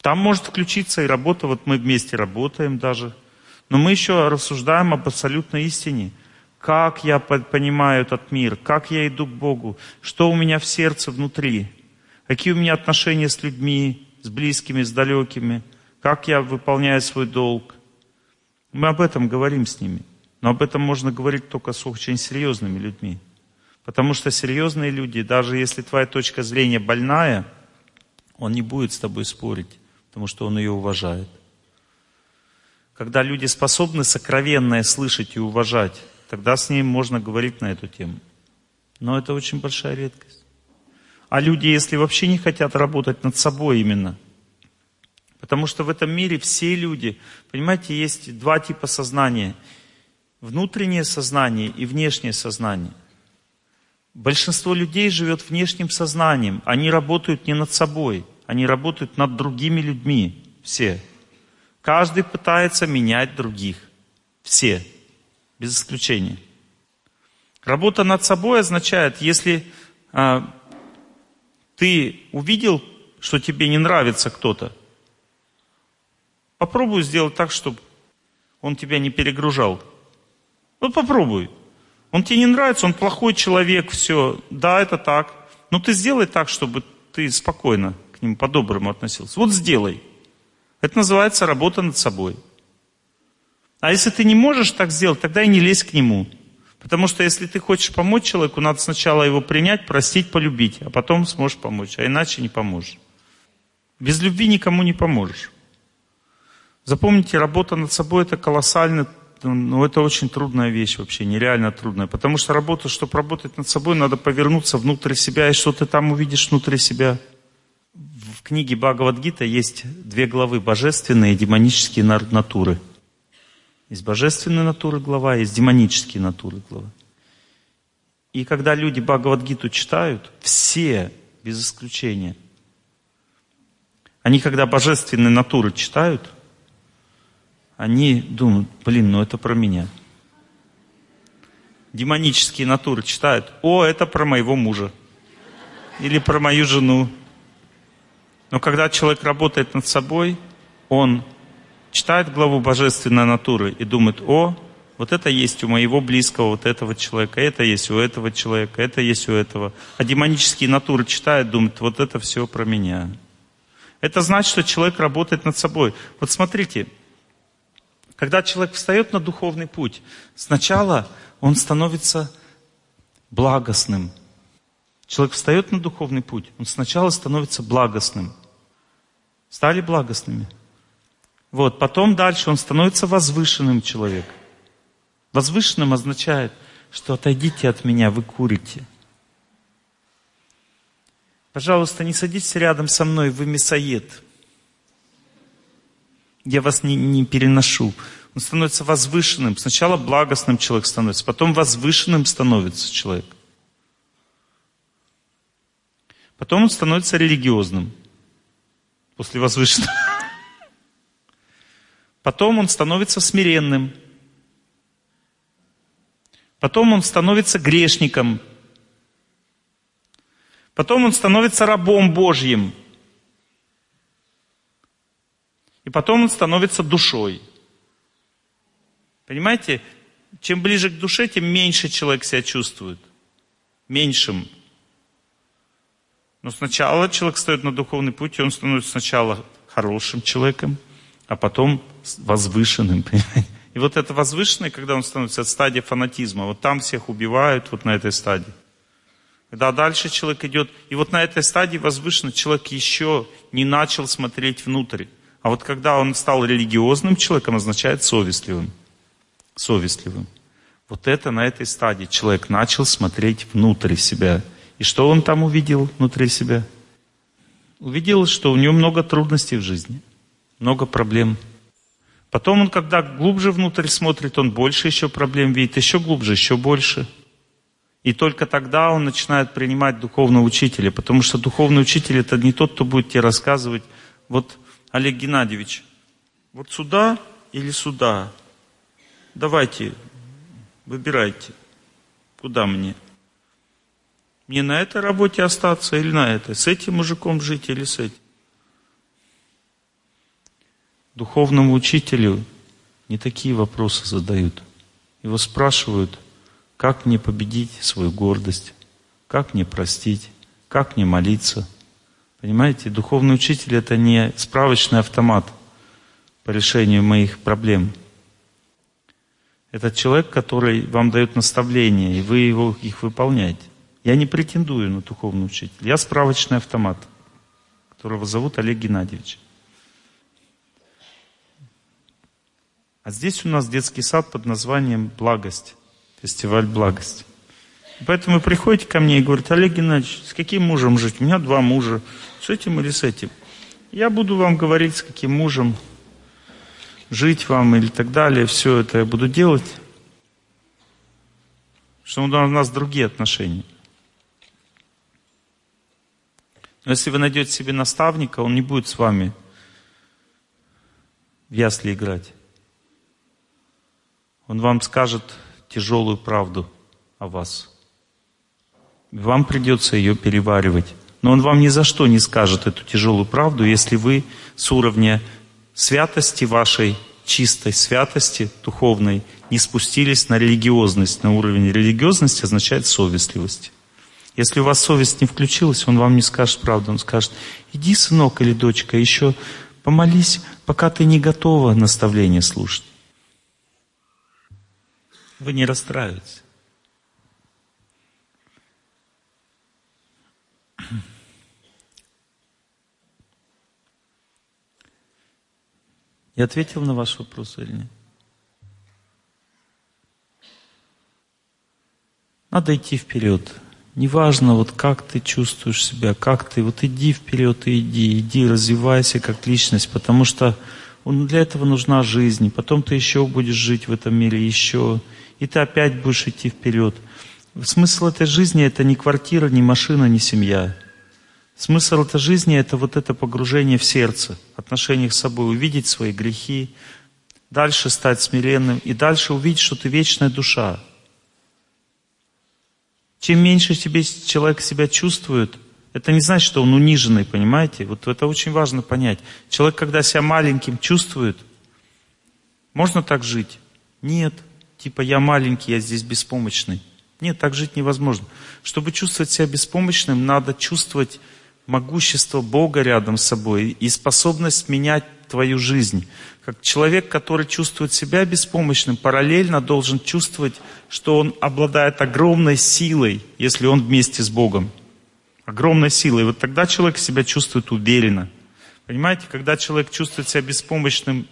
Там может включиться и работа, вот мы вместе работаем даже. Но мы еще рассуждаем об абсолютной истине. Как я по- понимаю этот мир, как я иду к Богу, что у меня в сердце внутри, какие у меня отношения с людьми, с близкими, с далекими, как я выполняю свой долг. Мы об этом говорим с ними. Но об этом можно говорить только с очень серьезными людьми. Потому что серьезные люди, даже если твоя точка зрения больная, он не будет с тобой спорить, потому что он ее уважает. Когда люди способны сокровенное слышать и уважать, тогда с ним можно говорить на эту тему. Но это очень большая редкость. А люди, если вообще не хотят работать над собой именно, потому что в этом мире все люди, понимаете, есть два типа сознания. Внутреннее сознание и внешнее сознание. Большинство людей живет внешним сознанием. Они работают не над собой, они работают над другими людьми. Все. Каждый пытается менять других. Все. Без исключения. Работа над собой означает, если а, ты увидел, что тебе не нравится кто-то, попробуй сделать так, чтобы он тебя не перегружал. Вот попробуй. Он тебе не нравится, он плохой человек, все. Да, это так. Но ты сделай так, чтобы ты спокойно к нему по-доброму относился. Вот сделай. Это называется работа над собой. А если ты не можешь так сделать, тогда и не лезь к нему. Потому что если ты хочешь помочь человеку, надо сначала его принять, простить, полюбить, а потом сможешь помочь, а иначе не поможешь. Без любви никому не поможешь. Запомните, работа над собой это колоссально, ну это очень трудная вещь вообще, нереально трудная. Потому что работа, чтобы работать над собой, надо повернуться внутрь себя, и что ты там увидишь внутри себя. В книге Бхагавадгита есть две главы, божественные и демонические натуры. Есть божественные натуры глава, есть демонические натуры глава. И когда люди Бхагавадгиту читают, все, без исключения, они когда божественные натуры читают, они думают, блин, ну это про меня. Демонические натуры читают, о, это про моего мужа. Или про мою жену. Но когда человек работает над собой, он читает главу божественной натуры и думает, о, вот это есть у моего близкого, вот этого человека, это есть у этого человека, это есть у этого. А демонические натуры читают, думают, вот это все про меня. Это значит, что человек работает над собой. Вот смотрите, когда человек встает на духовный путь, сначала он становится благостным. Человек встает на духовный путь, он сначала становится благостным. Стали благостными. Вот, потом дальше он становится возвышенным человеком. Возвышенным означает, что отойдите от меня, вы курите. Пожалуйста, не садитесь рядом со мной, вы мясоед. Я вас не, не переношу. Он становится возвышенным. Сначала благостным человек становится, потом возвышенным становится человек. Потом он становится религиозным. После возвышенного. Потом он становится смиренным. Потом он становится грешником. Потом он становится рабом Божьим. И потом он становится душой. Понимаете, чем ближе к душе, тем меньше человек себя чувствует. Меньшим. Но сначала человек встает на духовный путь, и он становится сначала хорошим человеком, а потом возвышенным. И вот это возвышенное, когда он становится от стадии фанатизма, вот там всех убивают, вот на этой стадии. Когда дальше человек идет, и вот на этой стадии возвышенно человек еще не начал смотреть внутрь. А вот когда он стал религиозным человеком, означает совестливым. Совестливым. Вот это на этой стадии человек начал смотреть внутрь себя. И что он там увидел внутри себя? Увидел, что у него много трудностей в жизни, много проблем. Потом он, когда глубже внутрь смотрит, он больше еще проблем видит, еще глубже, еще больше – и только тогда он начинает принимать духовного учителя, потому что духовный учитель это не тот, кто будет тебе рассказывать, вот Олег Геннадьевич, вот сюда или сюда, давайте, выбирайте, куда мне. Мне на этой работе остаться или на этой? С этим мужиком жить или с этим? Духовному учителю не такие вопросы задают. Его спрашивают, как мне победить свою гордость? Как мне простить? Как мне молиться? Понимаете, духовный учитель это не справочный автомат по решению моих проблем. Это человек, который вам дает наставления, и вы его, их выполняете. Я не претендую на духовный учитель. Я справочный автомат, которого зовут Олег Геннадьевич. А здесь у нас детский сад под названием «Благость» фестиваль благости. Поэтому вы приходите ко мне и говорите, Олег Геннадьевич, с каким мужем жить? У меня два мужа. С этим или с этим? Я буду вам говорить, с каким мужем жить вам или так далее. Все это я буду делать. Что у нас другие отношения. Но если вы найдете себе наставника, он не будет с вами в ясли играть. Он вам скажет, тяжелую правду о вас. Вам придется ее переваривать. Но он вам ни за что не скажет эту тяжелую правду, если вы с уровня святости вашей, чистой святости духовной, не спустились на религиозность. На уровень религиозности означает совестливость. Если у вас совесть не включилась, он вам не скажет правду. Он скажет, иди, сынок или дочка, еще помолись, пока ты не готова наставление слушать. Вы не расстраиваетесь. Я ответил на ваш вопрос или нет? Надо идти вперед. Неважно, вот как ты чувствуешь себя, как ты, вот иди вперед и иди, иди, развивайся как личность, потому что для этого нужна жизнь, потом ты еще будешь жить в этом мире, еще, и ты опять будешь идти вперед. Смысл этой жизни это не квартира, не машина, не семья. Смысл этой жизни это вот это погружение в сердце, отношение с собой, увидеть свои грехи, дальше стать смиренным и дальше увидеть, что ты вечная душа. Чем меньше тебе человек себя чувствует, это не значит, что он униженный, понимаете? Вот это очень важно понять. Человек, когда себя маленьким чувствует, можно так жить? Нет. Типа я маленький, я здесь беспомощный. Нет, так жить невозможно. Чтобы чувствовать себя беспомощным, надо чувствовать могущество Бога рядом с собой и способность менять твою жизнь. Как человек, который чувствует себя беспомощным, параллельно должен чувствовать, что он обладает огромной силой, если он вместе с Богом. Огромной силой. Вот тогда человек себя чувствует уверенно. Понимаете, когда человек чувствует себя беспомощным,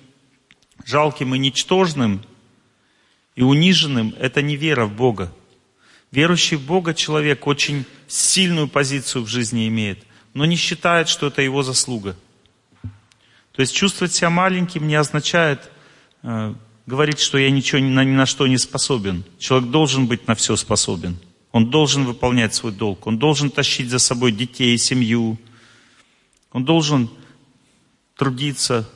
жалким и ничтожным, и униженным, это не вера в Бога. Верующий в Бога человек очень сильную позицию в жизни имеет, но не считает, что это его заслуга. То есть чувствовать себя маленьким не означает э, говорить, что я ничего ни на, ни на что не способен. Человек должен быть на все способен. Он должен выполнять свой долг. Он должен тащить за собой детей, семью. Он должен трудиться.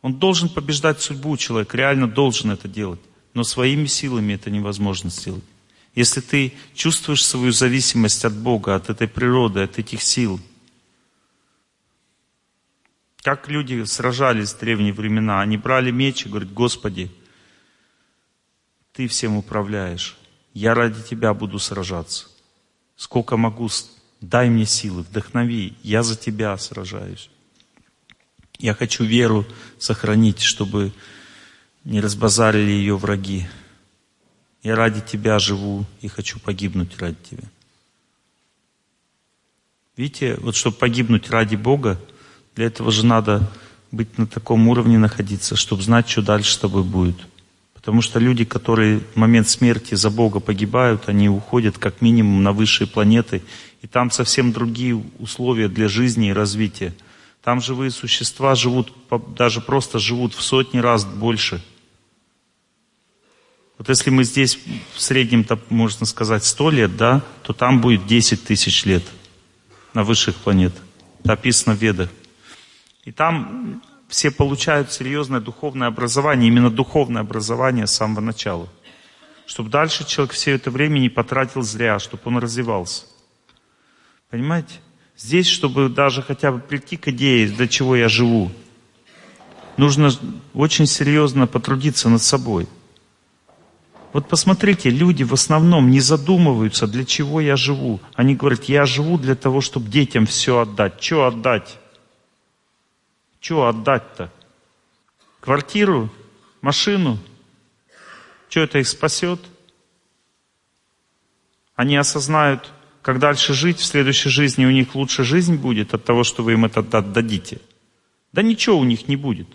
Он должен побеждать судьбу. Человек реально должен это делать. Но своими силами это невозможно сделать. Если ты чувствуешь свою зависимость от Бога, от этой природы, от этих сил – как люди сражались в древние времена. Они брали меч и говорят, Господи, Ты всем управляешь. Я ради Тебя буду сражаться. Сколько могу, дай мне силы, вдохнови. Я за Тебя сражаюсь. Я хочу веру сохранить, чтобы не разбазарили ее враги. Я ради Тебя живу и хочу погибнуть ради Тебя. Видите, вот чтобы погибнуть ради Бога, для этого же надо быть на таком уровне находиться, чтобы знать, что дальше с тобой будет. Потому что люди, которые в момент смерти за Бога погибают, они уходят как минимум на высшие планеты, и там совсем другие условия для жизни и развития. Там живые существа живут, даже просто живут в сотни раз больше. Вот если мы здесь в среднем, можно сказать, 100 лет, да, то там будет 10 тысяч лет на высших планетах. Это описано в Ведах. И там все получают серьезное духовное образование, именно духовное образование с самого начала. Чтобы дальше человек все это время не потратил зря, чтобы он развивался. Понимаете? Здесь, чтобы даже хотя бы прийти к идее, для чего я живу, нужно очень серьезно потрудиться над собой. Вот посмотрите, люди в основном не задумываются, для чего я живу. Они говорят, я живу для того, чтобы детям все отдать. Что отдать? Что отдать-то? Квартиру? Машину? Что это их спасет? Они осознают, как дальше жить, в следующей жизни у них лучше жизнь будет от того, что вы им это отдадите. Да ничего у них не будет.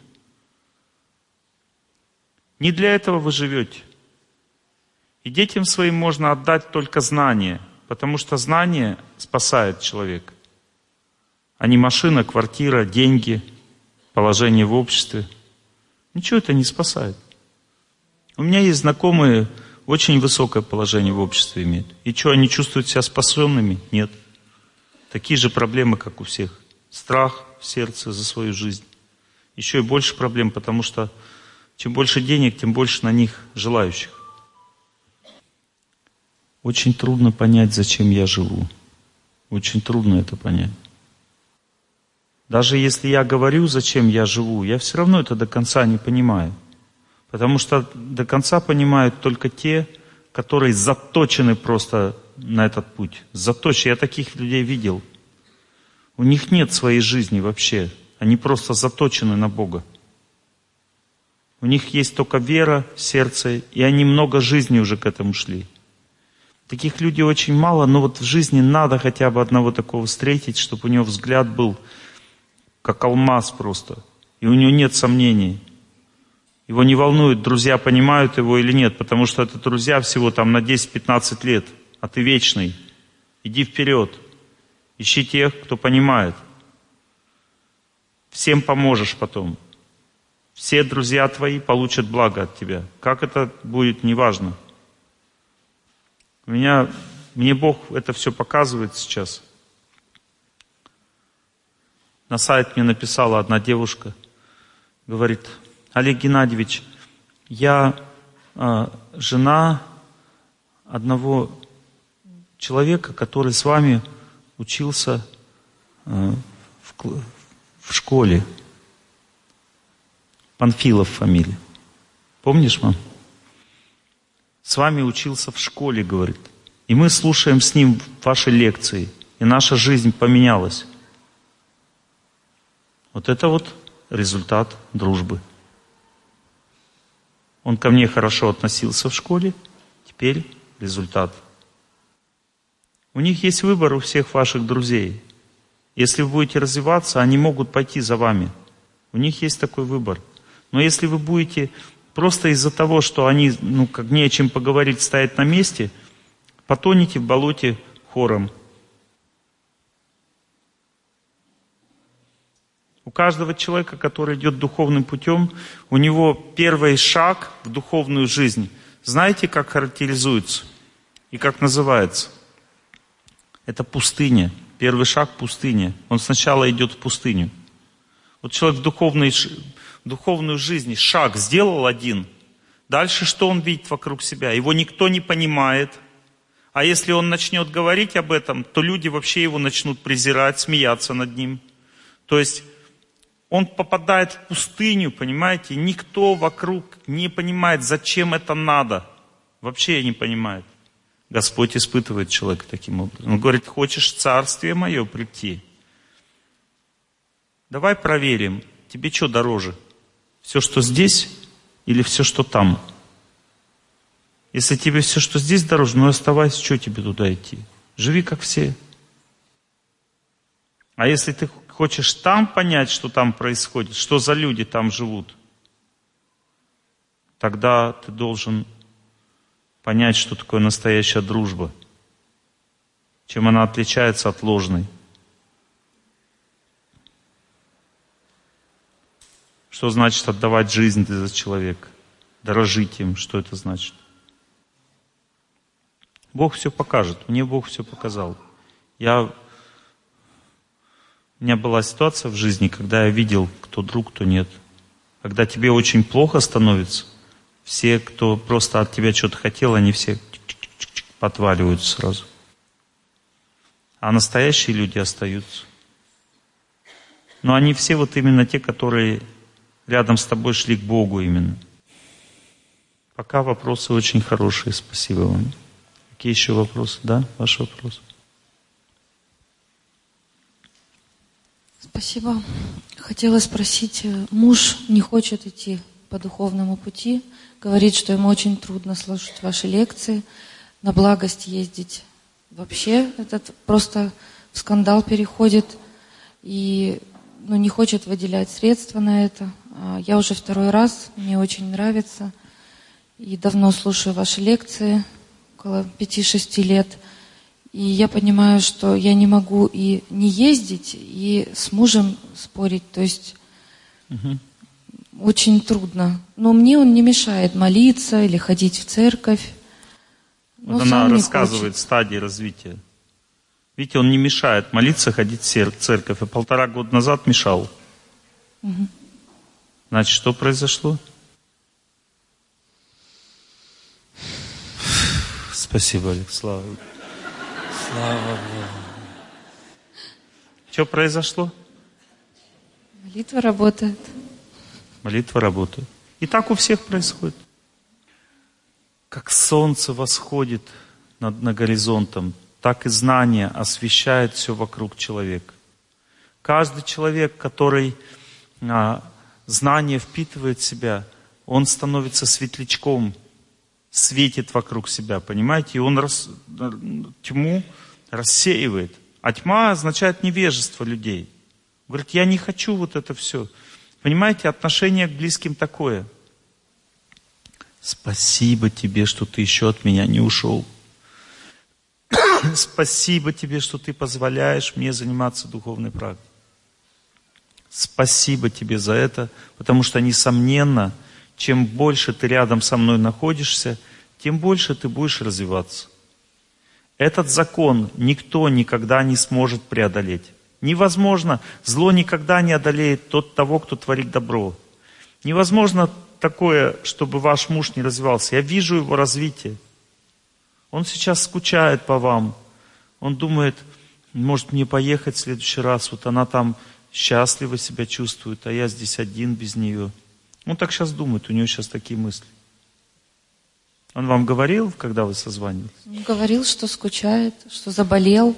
Не для этого вы живете. И детям своим можно отдать только знания, потому что знание спасает человека, а не машина, квартира, деньги – положение в обществе. Ничего это не спасает. У меня есть знакомые, очень высокое положение в обществе имеют. И что, они чувствуют себя спасенными? Нет. Такие же проблемы, как у всех. Страх в сердце за свою жизнь. Еще и больше проблем, потому что чем больше денег, тем больше на них желающих. Очень трудно понять, зачем я живу. Очень трудно это понять. Даже если я говорю, зачем я живу, я все равно это до конца не понимаю. Потому что до конца понимают только те, которые заточены просто на этот путь. Заточены. Я таких людей видел. У них нет своей жизни вообще. Они просто заточены на Бога. У них есть только вера сердце, и они много жизни уже к этому шли. Таких людей очень мало, но вот в жизни надо хотя бы одного такого встретить, чтобы у него взгляд был как алмаз просто. И у него нет сомнений. Его не волнует, друзья понимают его или нет, потому что это друзья всего там на 10-15 лет, а ты вечный. Иди вперед. Ищи тех, кто понимает. Всем поможешь потом. Все друзья твои получат благо от тебя. Как это будет, неважно. У меня, мне Бог это все показывает сейчас. На сайт мне написала одна девушка, говорит, Олег Геннадьевич, я э, жена одного человека, который с вами учился э, в, в школе. Панфилов фамилия. Помнишь, мам? С вами учился в школе, говорит. И мы слушаем с ним ваши лекции. И наша жизнь поменялась. Вот это вот результат дружбы. Он ко мне хорошо относился в школе. Теперь результат. У них есть выбор у всех ваших друзей. Если вы будете развиваться, они могут пойти за вами. У них есть такой выбор. Но если вы будете просто из-за того, что они, ну, как не о чем поговорить, стоять на месте, потонете в болоте хором. У каждого человека, который идет духовным путем, у него первый шаг в духовную жизнь. Знаете, как характеризуется и как называется? Это пустыня. Первый шаг – пустыня. Он сначала идет в пустыню. Вот человек в духовной духовную жизнь шаг сделал один, дальше что он видит вокруг себя? Его никто не понимает. А если он начнет говорить об этом, то люди вообще его начнут презирать, смеяться над ним. То есть он попадает в пустыню, понимаете? Никто вокруг не понимает, зачем это надо. Вообще не понимает. Господь испытывает человека таким образом. Он говорит, хочешь царствие мое прийти? Давай проверим, тебе что дороже? Все, что здесь, или все, что там? Если тебе все, что здесь дороже, ну оставайся, что тебе туда идти? Живи как все. А если ты хочешь там понять, что там происходит, что за люди там живут, тогда ты должен понять, что такое настоящая дружба, чем она отличается от ложной. Что значит отдавать жизнь за человека? Дорожить им, что это значит? Бог все покажет. Мне Бог все показал. Я... У меня была ситуация в жизни, когда я видел, кто друг, кто нет. Когда тебе очень плохо становится, все, кто просто от тебя что-то хотел, они все подваливаются сразу. А настоящие люди остаются. Но они все вот именно те, которые рядом с тобой шли к Богу именно. Пока вопросы очень хорошие, спасибо вам. Какие еще вопросы? Да, ваш вопрос. Спасибо. Хотела спросить, э, муж не хочет идти по духовному пути, говорит, что ему очень трудно слушать ваши лекции, на благость ездить. Вообще этот просто в скандал переходит и ну, не хочет выделять средства на это. А, я уже второй раз, мне очень нравится. И давно слушаю ваши лекции, около пяти-шести лет. И я понимаю, что я не могу и не ездить, и с мужем спорить. То есть угу. очень трудно. Но мне он не мешает молиться или ходить в церковь. Вот она рассказывает стадии развития. Видите, он не мешает молиться, ходить в церковь. А полтора года назад мешал. Угу. Значит, что произошло? Спасибо, Олег, слава Слава Богу. Что произошло? Молитва работает. Молитва работает. И так у всех происходит. Как солнце восходит над на горизонтом, так и знание освещает все вокруг человека. Каждый человек, который а, знание впитывает в себя, он становится светлячком, светит вокруг себя, понимаете? И он рас, тьму рассеивает. А тьма означает невежество людей. Говорит, я не хочу вот это все. Понимаете, отношение к близким такое. Спасибо тебе, что ты еще от меня не ушел. [coughs] Спасибо тебе, что ты позволяешь мне заниматься духовной практикой. Спасибо тебе за это, потому что, несомненно, чем больше ты рядом со мной находишься, тем больше ты будешь развиваться. Этот закон никто никогда не сможет преодолеть. Невозможно, зло никогда не одолеет тот того, кто творит добро. Невозможно такое, чтобы ваш муж не развивался. Я вижу его развитие. Он сейчас скучает по вам. Он думает, может мне поехать в следующий раз. Вот она там счастливо себя чувствует, а я здесь один без нее. Он так сейчас думает, у него сейчас такие мысли. Он вам говорил, когда вы созванивались? Он говорил, что скучает, что заболел.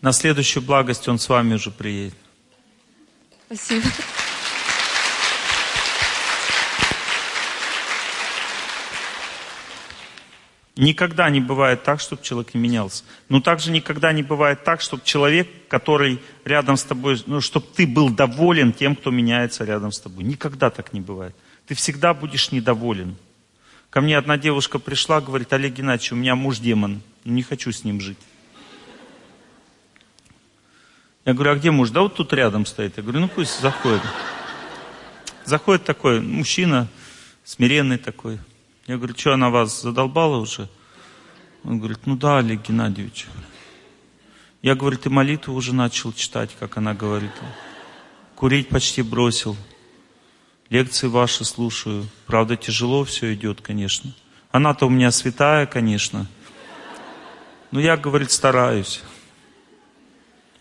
На следующую благость он с вами уже приедет. Спасибо. Никогда не бывает так, чтобы человек менялся. Но также никогда не бывает так, чтобы человек, который рядом с тобой, ну, чтобы ты был доволен тем, кто меняется рядом с тобой. Никогда так не бывает. Ты всегда будешь недоволен. Ко мне одна девушка пришла, говорит, Олег Геннадьевич, у меня муж демон, не хочу с ним жить. Я говорю, а где муж? Да вот тут рядом стоит. Я говорю, ну пусть заходит. Заходит такой мужчина, смиренный такой. Я говорю, что она вас задолбала уже? Он говорит, ну да, Олег Геннадьевич. Я говорю, ты молитву уже начал читать, как она говорит. Курить почти бросил. Лекции ваши слушаю. Правда, тяжело все идет, конечно. Она-то у меня святая, конечно. Но я, говорит, стараюсь.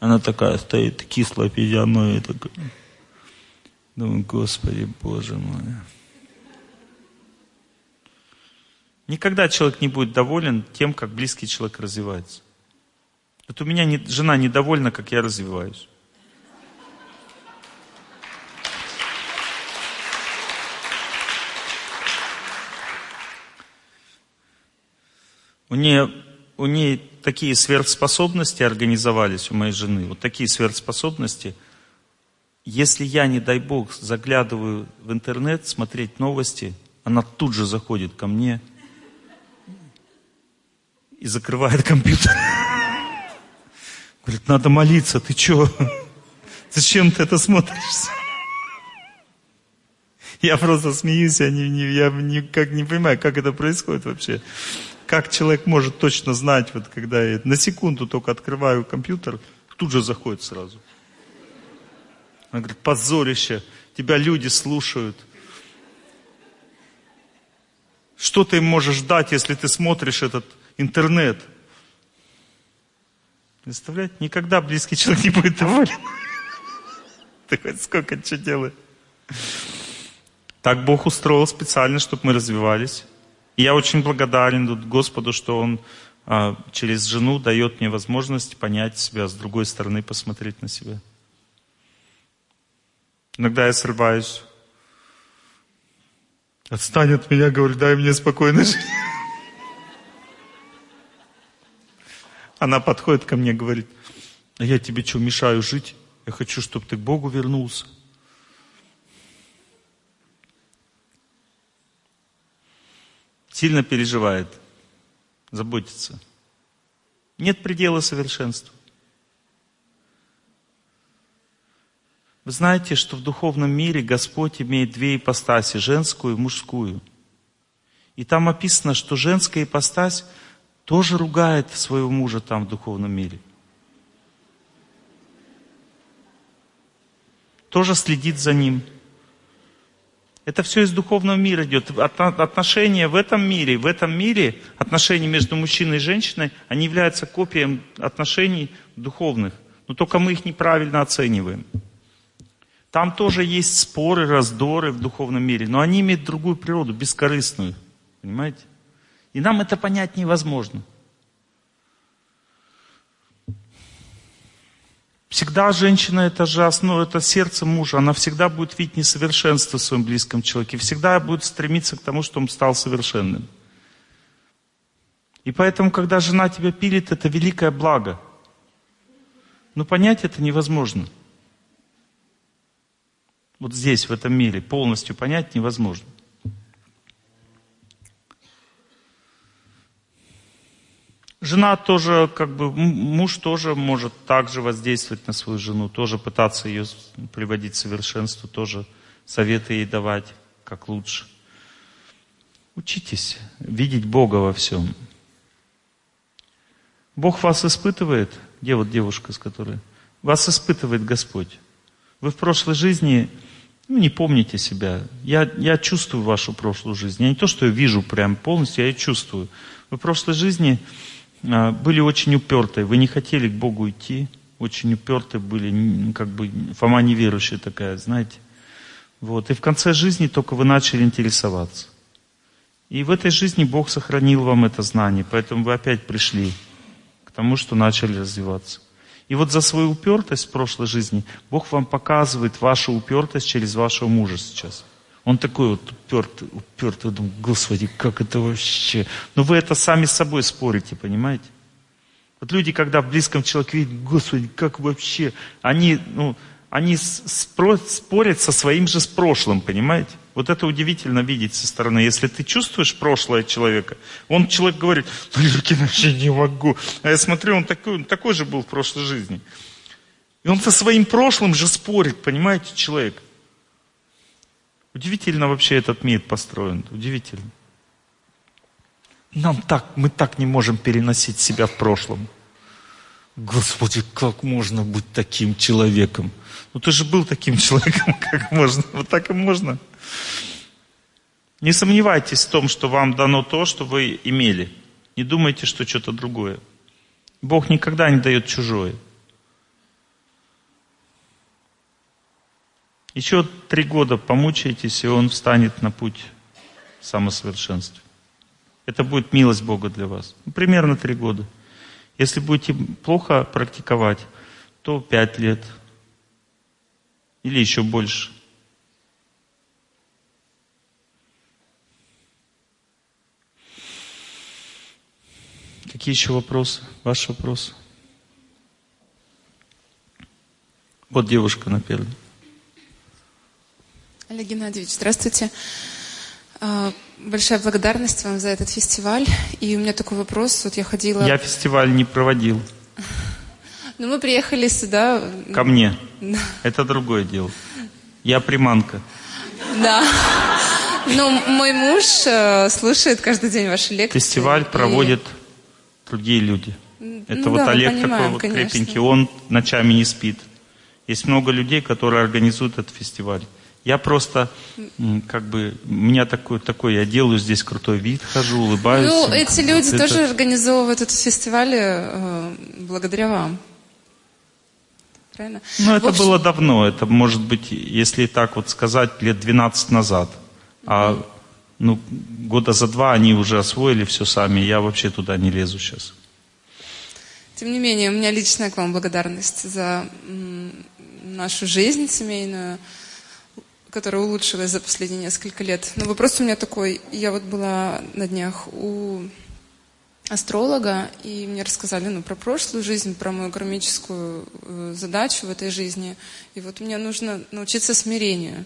Она такая стоит, кислая физиономия такая. Думаю, Господи, Боже мой. Никогда человек не будет доволен тем, как близкий человек развивается. Вот у меня не, жена недовольна, как я развиваюсь. У нее, у нее такие сверхспособности организовались у моей жены, вот такие сверхспособности. Если я, не дай бог, заглядываю в интернет, смотреть новости, она тут же заходит ко мне – и закрывает компьютер. Говорит, надо молиться, ты что? Зачем ты это смотришь? Я просто смеюсь, я, не, не, я никак не понимаю, как это происходит вообще. Как человек может точно знать, вот когда я на секунду только открываю компьютер, тут же заходит сразу. Она говорит, позорище, тебя люди слушают. Что ты им можешь дать, если ты смотришь этот интернет. Представляете? Никогда близкий человек не будет доволен. [laughs] Ты хоть сколько что делаешь. Так Бог устроил специально, чтобы мы развивались. И я очень благодарен Господу, что Он а, через жену дает мне возможность понять себя, с другой стороны посмотреть на себя. Иногда я срываюсь. Отстань от меня, говорю, дай мне спокойно жить. Она подходит ко мне и говорит, а я тебе что, мешаю жить? Я хочу, чтобы ты к Богу вернулся. Сильно переживает, заботится. Нет предела совершенству. Вы знаете, что в духовном мире Господь имеет две ипостаси, женскую и мужскую. И там описано, что женская ипостась – тоже ругает своего мужа там в духовном мире. Тоже следит за ним. Это все из духовного мира идет. Отношения в этом мире, в этом мире, отношения между мужчиной и женщиной, они являются копией отношений духовных. Но только мы их неправильно оцениваем. Там тоже есть споры, раздоры в духовном мире, но они имеют другую природу, бескорыстную. Понимаете? И нам это понять невозможно. Всегда женщина это же основа, это сердце мужа. Она всегда будет видеть несовершенство в своем близком человеке. Всегда будет стремиться к тому, чтобы он стал совершенным. И поэтому, когда жена тебя пилит, это великое благо. Но понять это невозможно. Вот здесь, в этом мире, полностью понять невозможно. Жена тоже, как бы, муж тоже может также воздействовать на свою жену, тоже пытаться ее приводить к совершенству, тоже советы ей давать, как лучше. Учитесь видеть Бога во всем. Бог вас испытывает, где вот девушка, с которой? Вас испытывает Господь. Вы в прошлой жизни ну, не помните себя. Я, я чувствую вашу прошлую жизнь. Я не то, что я вижу прям полностью, я ее чувствую. Вы в прошлой жизни были очень упертые, вы не хотели к Богу идти, очень упертые были, как бы Фома неверующая такая, знаете. Вот. И в конце жизни только вы начали интересоваться. И в этой жизни Бог сохранил вам это знание, поэтому вы опять пришли к тому, что начали развиваться. И вот за свою упертость в прошлой жизни Бог вам показывает вашу упертость через вашего мужа сейчас. Он такой вот упертый, упертый, думаю, Господи, как это вообще? Но вы это сами с собой спорите, понимаете? Вот люди, когда в близком человеке видят, Господи, как вообще? Они, ну, они спорят со своим же с прошлым, понимаете? Вот это удивительно видеть со стороны. Если ты чувствуешь прошлое человека, он человек говорит, ну, я вообще не могу. А я смотрю, он такой, он такой же был в прошлой жизни. И он со своим прошлым же спорит, понимаете, человек. Удивительно вообще этот мир построен. Удивительно. Нам так, мы так не можем переносить себя в прошлом. Господи, как можно быть таким человеком? Ну ты же был таким [laughs] человеком, как можно? Вот так и можно. Не сомневайтесь в том, что вам дано то, что вы имели. Не думайте, что что-то другое. Бог никогда не дает чужое. Еще три года помучаетесь, и он встанет на путь самосовершенствия. Это будет милость Бога для вас. Ну, примерно три года. Если будете плохо практиковать, то пять лет или еще больше. Какие еще вопросы? Ваши вопросы? Вот девушка на первом. Олег Геннадьевич, здравствуйте. А, большая благодарность вам за этот фестиваль. И у меня такой вопрос. Вот я ходила... Я фестиваль не проводил. [laughs] Ну, мы приехали сюда... Ко мне. Да. Это другое дело. Я приманка. Да. Ну, мой муж э, слушает каждый день ваши лекции. Фестиваль проводят и... другие люди. Это ну, вот да, Олег понимаем, такой вот конечно. крепенький, он ночами не спит. Есть много людей, которые организуют этот фестиваль. Я просто, как бы, у меня такой, такой, я делаю здесь крутой вид, хожу, улыбаюсь. Ну, эти люди это... тоже организовывают этот фестиваль э, благодаря вам. Правильно? Ну, это общем... было давно. Это, может быть, если так вот сказать, лет 12 назад. А ну, года за два они уже освоили все сами. Я вообще туда не лезу сейчас. Тем не менее, у меня личная к вам благодарность за нашу жизнь семейную которая улучшилась за последние несколько лет. Но вопрос у меня такой. Я вот была на днях у астролога, и мне рассказали ну, про прошлую жизнь, про мою кармическую э, задачу в этой жизни. И вот мне нужно научиться смирению.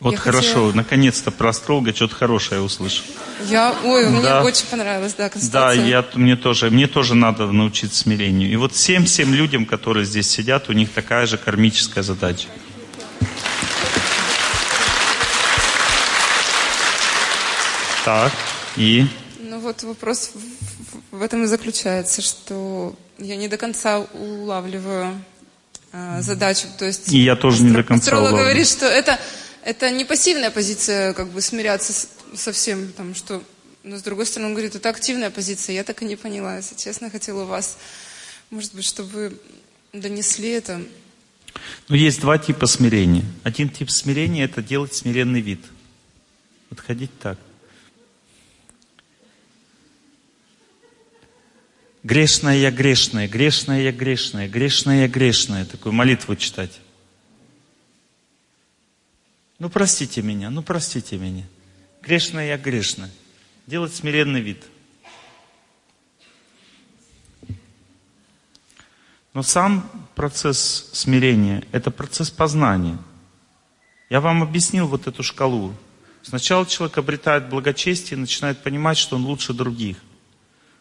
Вот я хорошо, хотела... наконец-то про астролога что-то хорошее услышал. Я, ой, мне да. очень понравилось, да, констатация. Да, я, мне тоже, мне тоже надо научиться смирению. И вот всем-всем людям, которые здесь сидят, у них такая же кармическая задача. Так, и? Ну вот вопрос в, в этом и заключается, что я не до конца улавливаю э, задачу. То есть и я тоже не до конца Астролог улавливаю. говорит, что это, это не пассивная позиция, как бы смиряться с, со всем, там, что... Но с другой стороны, он говорит, это активная позиция. Я так и не поняла, если честно, хотела у вас, может быть, чтобы донесли это. Ну, есть два типа смирения. Один тип смирения – это делать смиренный вид. Вот ходить так. Грешная я грешная, грешная я грешная, грешная я грешная. Такую молитву читать. Ну простите меня, ну простите меня. Грешная я грешная. Делать смиренный вид. Но сам процесс смирения – это процесс познания. Я вам объяснил вот эту шкалу. Сначала человек обретает благочестие и начинает понимать, что он лучше других.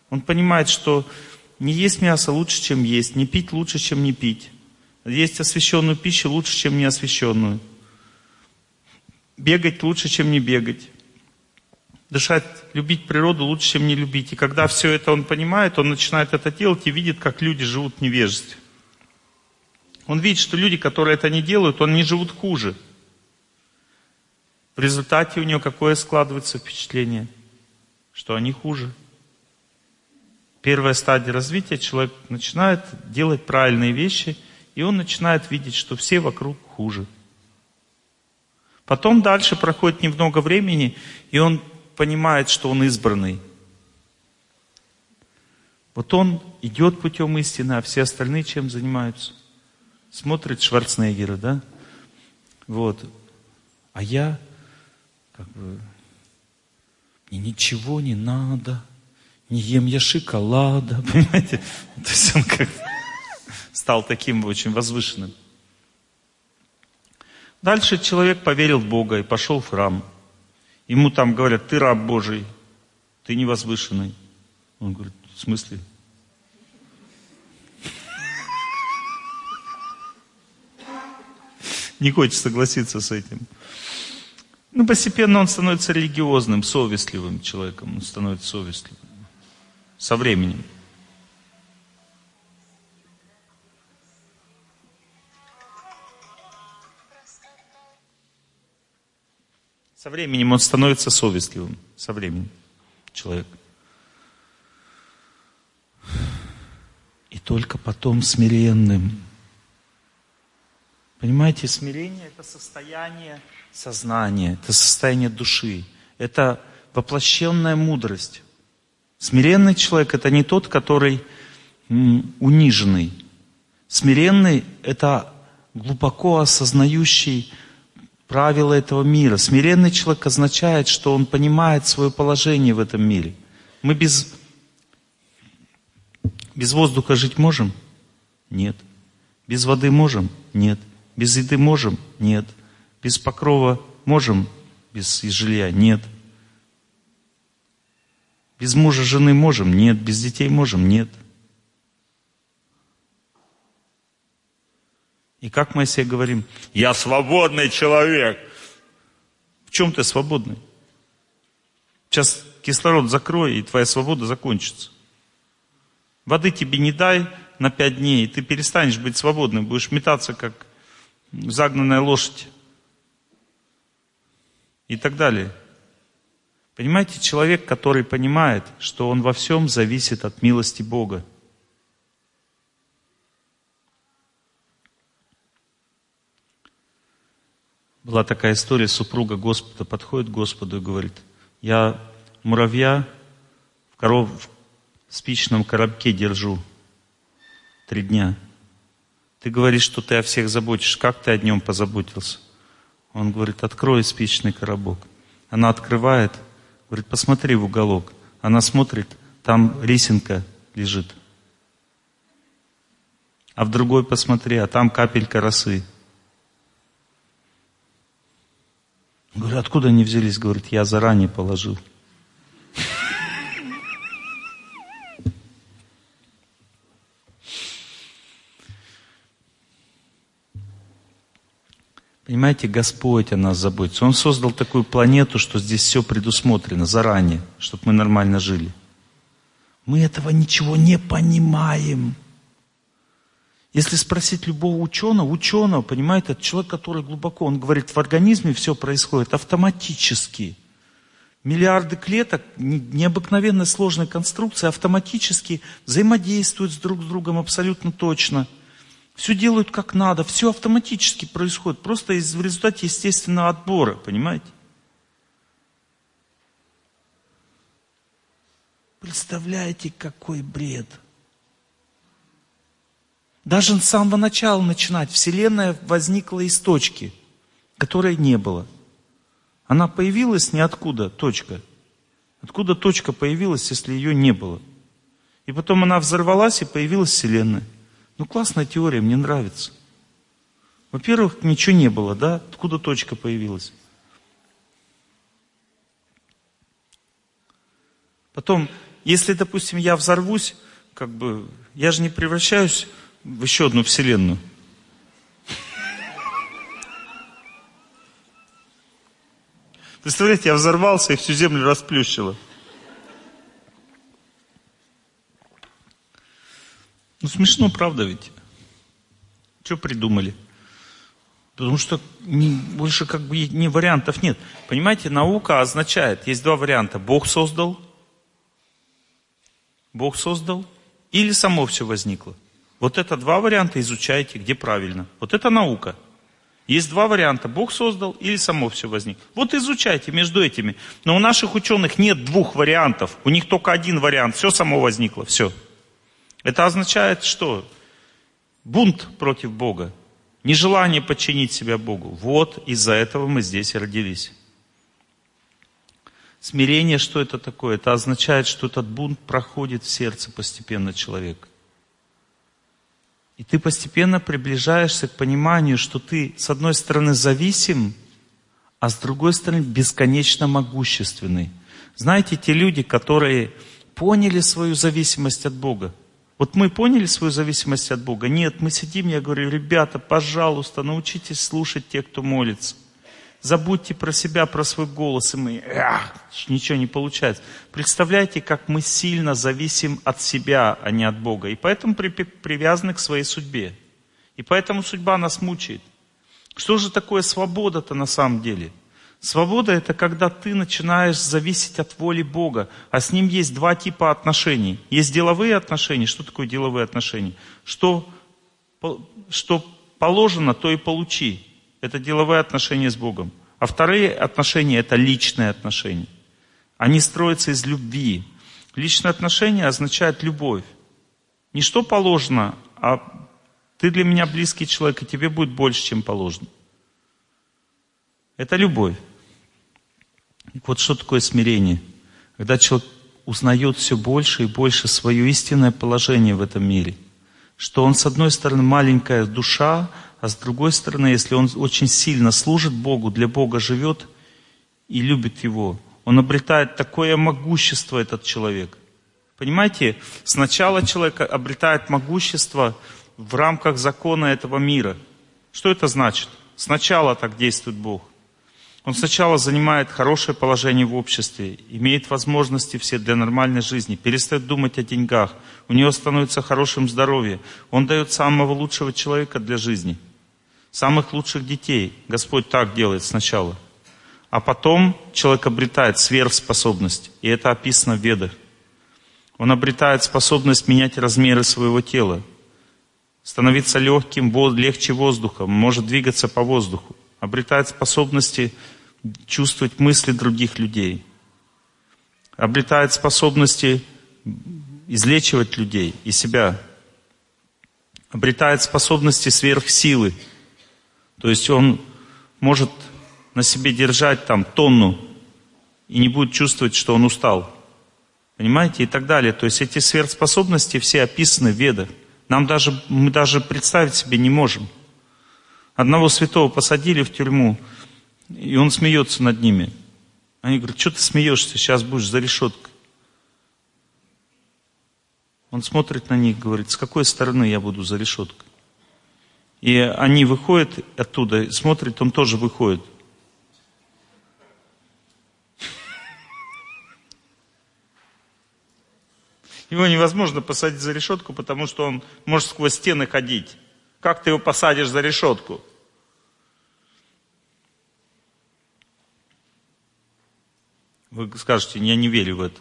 Он понимает, что не есть мясо лучше, чем есть, не пить лучше, чем не пить. Есть освященную пищу лучше, чем неосвященную. Бегать лучше, чем не бегать. Дышать, любить природу лучше, чем не любить. И когда все это он понимает, он начинает это делать и видит, как люди живут в невежестве. Он видит, что люди, которые это не делают, они живут хуже. В результате у него какое складывается впечатление? Что они хуже. Первая стадия развития, человек начинает делать правильные вещи, и он начинает видеть, что все вокруг хуже. Потом дальше проходит немного времени, и он понимает, что он избранный. Вот он идет путем истины, а все остальные чем занимаются? Смотрит Шварценеггера, да? Вот. А я, как бы, мне ничего не надо, не ем я шоколада, [laughs] понимаете? То есть он как стал таким очень возвышенным. Дальше человек поверил в Бога и пошел в храм. Ему там говорят, ты раб Божий, ты невозвышенный. Он говорит, в смысле? [laughs] Не хочет согласиться с этим. Ну, постепенно он становится религиозным, совестливым человеком. Он становится совестливым. Со временем. Со временем он становится совестливым. Со временем человек. И только потом смиренным. Понимаете, смирение это состояние сознания, это состояние души, это воплощенная мудрость. Смиренный человек это не тот, который униженный. Смиренный это глубоко осознающий правила этого мира. Смиренный человек означает, что он понимает свое положение в этом мире. Мы без, без воздуха жить можем? Нет. Без воды можем? Нет. Без еды можем? Нет. Без покрова можем? Без жилья? Нет. Без мужа, жены можем? Нет. Без детей можем? Нет. И как мы себе говорим, я свободный человек. В чем ты свободный? Сейчас кислород закрой, и твоя свобода закончится. Воды тебе не дай на пять дней, и ты перестанешь быть свободным, будешь метаться, как загнанная лошадь. И так далее. Понимаете, человек, который понимает, что он во всем зависит от милости Бога, Была такая история, супруга Господа подходит к Господу и говорит, я муравья в, коров, в спичном коробке держу три дня. Ты говоришь, что ты о всех заботишь. Как ты о нем позаботился? Он говорит, открой спичный коробок. Она открывает, говорит, посмотри в уголок. Она смотрит, там рисинка лежит. А в другой посмотри, а там капелька росы. Говорю, откуда они взялись? Говорит, я заранее положил. Понимаете, Господь о нас заботится. Он создал такую планету, что здесь все предусмотрено заранее, чтобы мы нормально жили. Мы этого ничего не понимаем. Если спросить любого ученого, ученого, понимаете, это человек, который глубоко, он говорит, в организме все происходит автоматически. Миллиарды клеток, необыкновенно сложная конструкция, автоматически взаимодействуют друг с другом абсолютно точно. Все делают как надо, все автоматически происходит, просто из, в результате естественного отбора, понимаете? Представляете, какой бред – Даже с самого начала начинать. Вселенная возникла из точки, которой не было. Она появилась ниоткуда, точка. Откуда точка появилась, если ее не было? И потом она взорвалась, и появилась Вселенная. Ну, классная теория, мне нравится. Во-первых, ничего не было, да? Откуда точка появилась? Потом, если, допустим, я взорвусь, как бы, я же не превращаюсь в еще одну вселенную. Представляете, я взорвался и всю землю расплющило. Ну смешно, правда ведь? Что придумали? Потому что не, больше как бы не вариантов нет. Понимаете, наука означает, есть два варианта. Бог создал, Бог создал, или само все возникло. Вот это два варианта изучайте, где правильно. Вот это наука. Есть два варианта. Бог создал или само все возникло. Вот изучайте между этими. Но у наших ученых нет двух вариантов. У них только один вариант. Все само возникло. Все. Это означает что? Бунт против Бога. Нежелание подчинить себя Богу. Вот из-за этого мы здесь родились. Смирение, что это такое? Это означает, что этот бунт проходит в сердце постепенно человека. И ты постепенно приближаешься к пониманию, что ты, с одной стороны, зависим, а с другой стороны, бесконечно могущественный. Знаете, те люди, которые поняли свою зависимость от Бога, вот мы поняли свою зависимость от Бога? Нет, мы сидим, я говорю, ребята, пожалуйста, научитесь слушать тех, кто молится. Забудьте про себя, про свой голос, и мы, эх, ничего не получается. Представляете, как мы сильно зависим от себя, а не от Бога. И поэтому при, привязаны к своей судьбе. И поэтому судьба нас мучает. Что же такое свобода-то на самом деле? Свобода – это когда ты начинаешь зависеть от воли Бога. А с Ним есть два типа отношений. Есть деловые отношения. Что такое деловые отношения? Что, что положено, то и получи. Это деловые отношения с Богом. А вторые отношения – это личные отношения. Они строятся из любви. Личные отношения означают любовь. Не что положено, а ты для меня близкий человек, и тебе будет больше, чем положено. Это любовь. Вот что такое смирение? Когда человек узнает все больше и больше свое истинное положение в этом мире. Что он, с одной стороны, маленькая душа, а с другой стороны, если он очень сильно служит Богу, для Бога живет и любит Его, он обретает такое могущество, этот человек. Понимаете, сначала человек обретает могущество в рамках закона этого мира. Что это значит? Сначала так действует Бог. Он сначала занимает хорошее положение в обществе, имеет возможности все для нормальной жизни, перестает думать о деньгах, у него становится хорошим здоровье, он дает самого лучшего человека для жизни, самых лучших детей. Господь так делает сначала. А потом человек обретает сверхспособность, и это описано в Ведах. Он обретает способность менять размеры своего тела, становиться легким, легче воздуха, может двигаться по воздуху, обретает способности чувствовать мысли других людей, обретает способности излечивать людей и себя, обретает способности сверхсилы. То есть он может на себе держать там тонну и не будет чувствовать, что он устал. Понимаете? И так далее. То есть эти сверхспособности все описаны в Ведах. Нам даже, мы даже представить себе не можем. Одного святого посадили в тюрьму, и он смеется над ними. Они говорят, что ты смеешься, сейчас будешь за решеткой. Он смотрит на них, говорит, с какой стороны я буду за решеткой? И они выходят оттуда, смотрит, он тоже выходит. Его невозможно посадить за решетку, потому что он может сквозь стены ходить. Как ты его посадишь за решетку? Вы скажете, я не верю в это.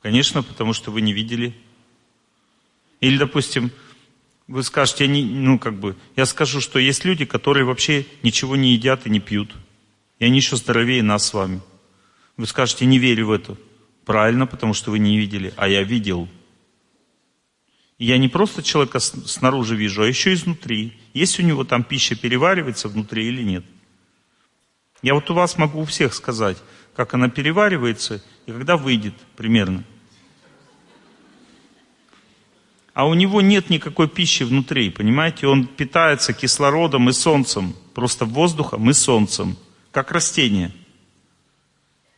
Конечно, потому что вы не видели. Или, допустим, вы скажете, я не, ну, как бы, я скажу, что есть люди, которые вообще ничего не едят и не пьют. И они еще здоровее нас с вами. Вы скажете, не верю в это. Правильно, потому что вы не видели, а я видел. И я не просто человека снаружи вижу, а еще изнутри. Есть у него там пища переваривается внутри или нет. Я вот у вас могу у всех сказать, как она переваривается и когда выйдет примерно. А у него нет никакой пищи внутри, понимаете? Он питается кислородом и солнцем, просто воздухом и солнцем, как растение.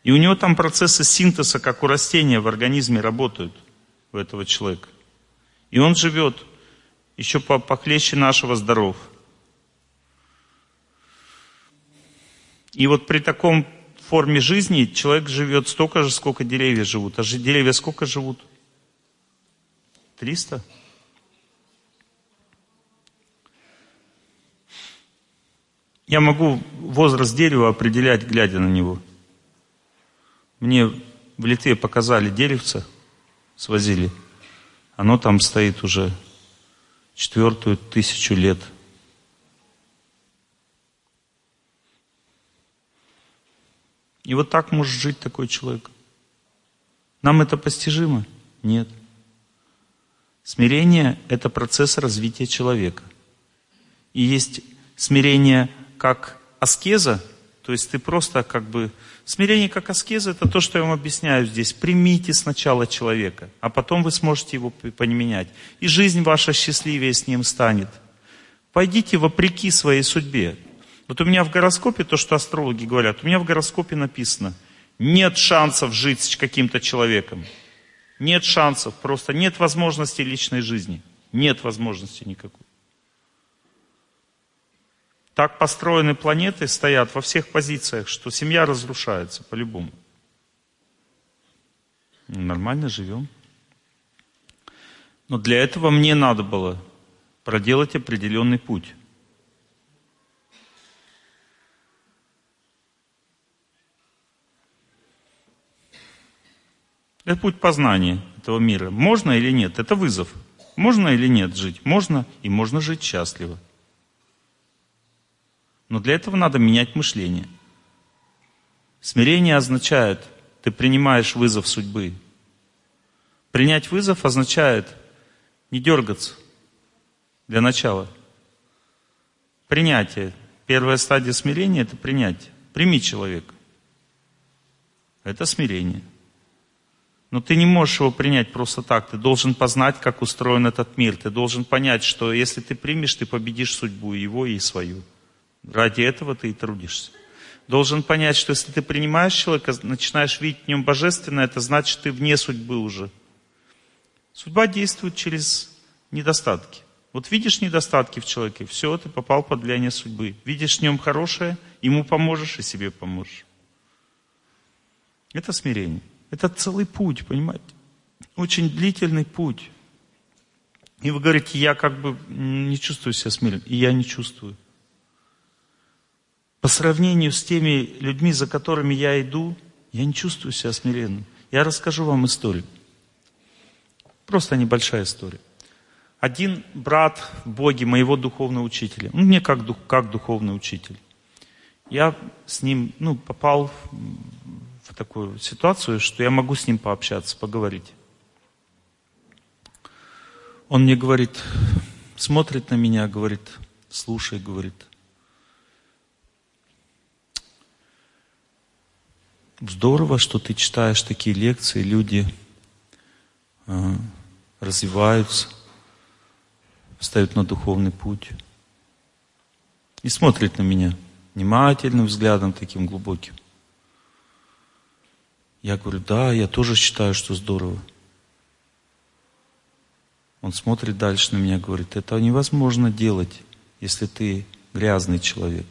И у него там процессы синтеза, как у растения в организме работают у этого человека. И он живет еще похлеще нашего здоров. И вот при таком форме жизни человек живет столько же, сколько деревья живут. А деревья сколько живут? Триста? Я могу возраст дерева определять, глядя на него. Мне в Литве показали деревце, свозили. Оно там стоит уже четвертую тысячу лет – И вот так может жить такой человек. Нам это постижимо? Нет. Смирение – это процесс развития человека. И есть смирение как аскеза, то есть ты просто как бы... Смирение как аскеза – это то, что я вам объясняю здесь. Примите сначала человека, а потом вы сможете его поменять. И жизнь ваша счастливее с ним станет. Пойдите вопреки своей судьбе. Вот у меня в гороскопе, то, что астрологи говорят, у меня в гороскопе написано, нет шансов жить с каким-то человеком. Нет шансов, просто нет возможности личной жизни. Нет возможности никакой. Так построены планеты, стоят во всех позициях, что семья разрушается по-любому. Нормально живем. Но для этого мне надо было проделать определенный путь. Это путь познания этого мира. Можно или нет? Это вызов. Можно или нет жить? Можно, и можно жить счастливо. Но для этого надо менять мышление. Смирение означает, ты принимаешь вызов судьбы. Принять вызов означает не дергаться для начала. Принятие. Первая стадия смирения – это принятие. Прими человека. Это смирение. Но ты не можешь его принять просто так. Ты должен познать, как устроен этот мир. Ты должен понять, что если ты примешь, ты победишь судьбу его и свою. Ради этого ты и трудишься. Должен понять, что если ты принимаешь человека, начинаешь видеть в нем божественное, это значит, ты вне судьбы уже. Судьба действует через недостатки. Вот видишь недостатки в человеке, все, ты попал под влияние судьбы. Видишь в нем хорошее, ему поможешь и себе поможешь. Это смирение. Это целый путь, понимаете? Очень длительный путь. И вы говорите, я как бы не чувствую себя смиренным. И я не чувствую. По сравнению с теми людьми, за которыми я иду, я не чувствую себя смиренным. Я расскажу вам историю. Просто небольшая история. Один брат в Боге, моего духовного учителя, ну, мне как, как духовный учитель. Я с ним ну, попал такую ситуацию, что я могу с ним пообщаться, поговорить. Он мне говорит, смотрит на меня, говорит, слушай, говорит. Здорово, что ты читаешь такие лекции, люди э, развиваются, встают на духовный путь. И смотрит на меня внимательным взглядом, таким глубоким. Я говорю, да, я тоже считаю, что здорово. Он смотрит дальше на меня, говорит, это невозможно делать, если ты грязный человек.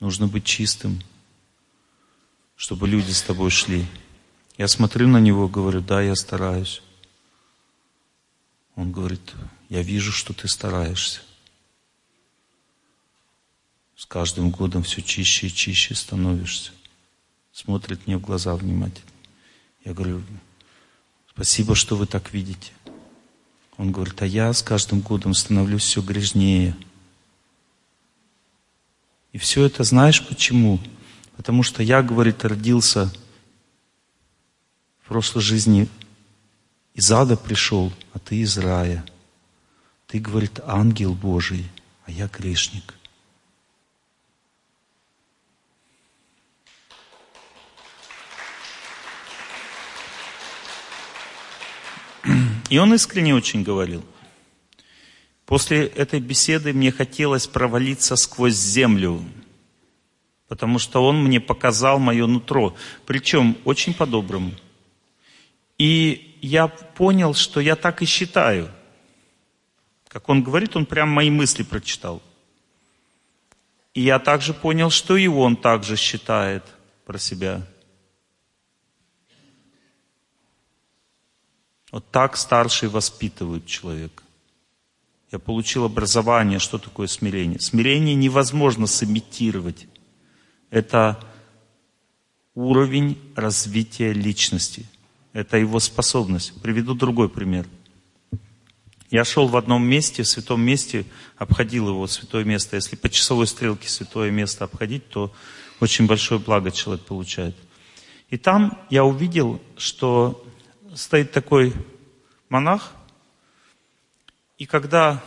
Нужно быть чистым, чтобы люди с тобой шли. Я смотрю на него, говорю, да, я стараюсь. Он говорит, я вижу, что ты стараешься. С каждым годом все чище и чище становишься смотрит мне в глаза внимательно. Я говорю, спасибо, что вы так видите. Он говорит, а я с каждым годом становлюсь все грязнее. И все это знаешь почему? Потому что я, говорит, родился в прошлой жизни из ада пришел, а ты из рая. Ты, говорит, ангел Божий, а я грешник. И он искренне очень говорил. После этой беседы мне хотелось провалиться сквозь землю, потому что он мне показал мое нутро, причем очень по-доброму. И я понял, что я так и считаю. Как он говорит, он прям мои мысли прочитал. И я также понял, что и он также считает про себя. Вот так старшие воспитывают человека. Я получил образование, что такое смирение. Смирение невозможно сымитировать. Это уровень развития личности. Это его способность. Приведу другой пример. Я шел в одном месте, в святом месте, обходил его, святое место. Если по часовой стрелке святое место обходить, то очень большое благо человек получает. И там я увидел, что стоит такой монах, и когда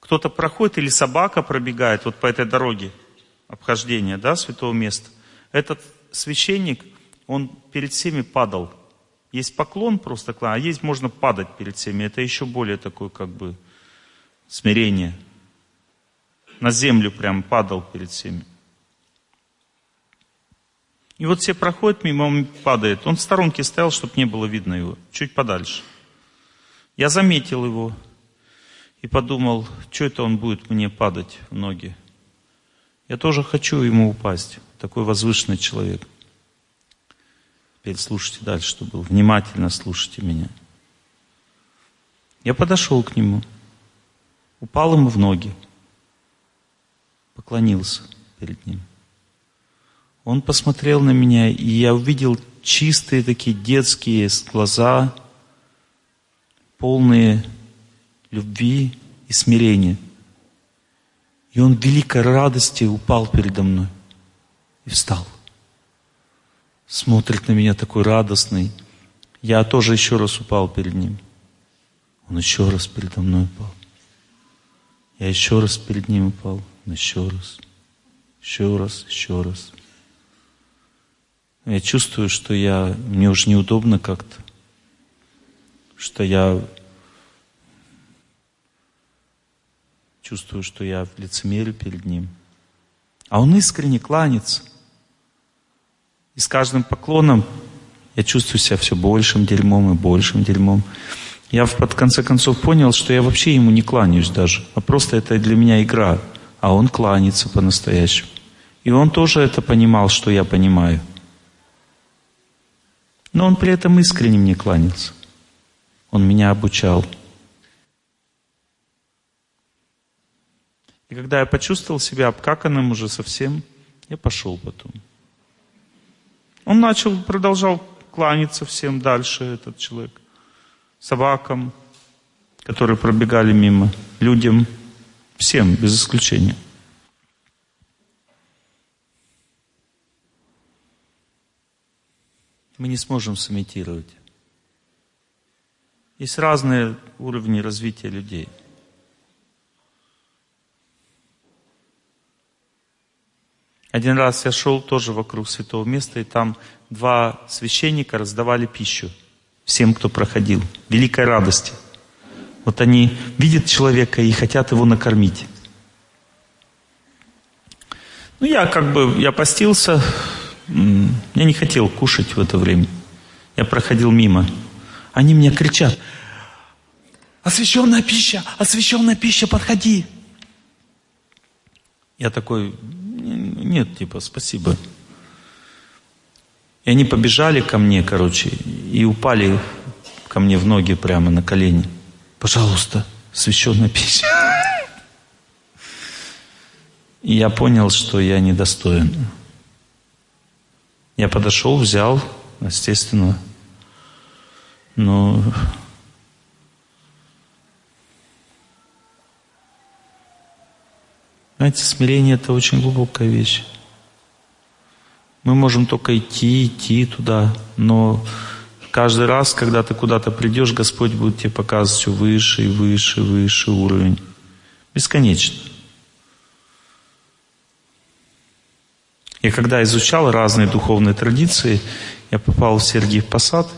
кто-то проходит или собака пробегает вот по этой дороге обхождения, да, святого места, этот священник, он перед всеми падал. Есть поклон просто, а есть можно падать перед всеми. Это еще более такое как бы смирение. На землю прям падал перед всеми. И вот все проходят мимо, он падает. Он в сторонке стоял, чтобы не было видно его, чуть подальше. Я заметил его и подумал, что это он будет мне падать в ноги. Я тоже хочу ему упасть, такой возвышенный человек. Теперь слушайте дальше, что было. Внимательно слушайте меня. Я подошел к нему, упал ему в ноги, поклонился перед ним. Он посмотрел на меня, и я увидел чистые такие детские глаза, полные любви и смирения. И он в великой радости упал передо мной и встал. Смотрит на меня такой радостный. Я тоже еще раз упал перед ним. Он еще раз передо мной упал. Я еще раз перед ним упал. Он еще раз. Еще раз, еще раз. Я чувствую, что я, мне уже неудобно как-то что я чувствую, что я в лицемерию перед Ним. А Он искренне кланится. И с каждым поклоном я чувствую себя все большим дерьмом и большим дерьмом. Я в под конце концов понял, что я вообще ему не кланяюсь даже, а просто это для меня игра, а он кланяется по-настоящему. И он тоже это понимал, что я понимаю. Но он при этом искренне мне кланялся. Он меня обучал. И когда я почувствовал себя обкаканным уже совсем, я пошел потом. Он начал, продолжал кланяться всем дальше, этот человек. Собакам, которые пробегали мимо, людям, всем, без исключения. Мы не сможем сымитировать. Есть разные уровни развития людей. Один раз я шел тоже вокруг святого места, и там два священника раздавали пищу всем, кто проходил. Великой радости. Вот они видят человека и хотят его накормить. Ну, я как бы, я постился, я не хотел кушать в это время. Я проходил мимо. Они мне кричат, освященная пища, освященная пища, подходи. Я такой, нет, типа, спасибо. И они побежали ко мне, короче, и упали ко мне в ноги прямо на колени. Пожалуйста, священная пища. И я понял, что я недостоин. Я подошел, взял, естественно, но Знаете, смирение это очень глубокая вещь. Мы можем только идти, идти туда, но каждый раз, когда ты куда-то придешь, Господь будет тебе показывать все выше и выше выше уровень. Бесконечно. И когда изучал разные духовные традиции, я попал в Сергиев Посад,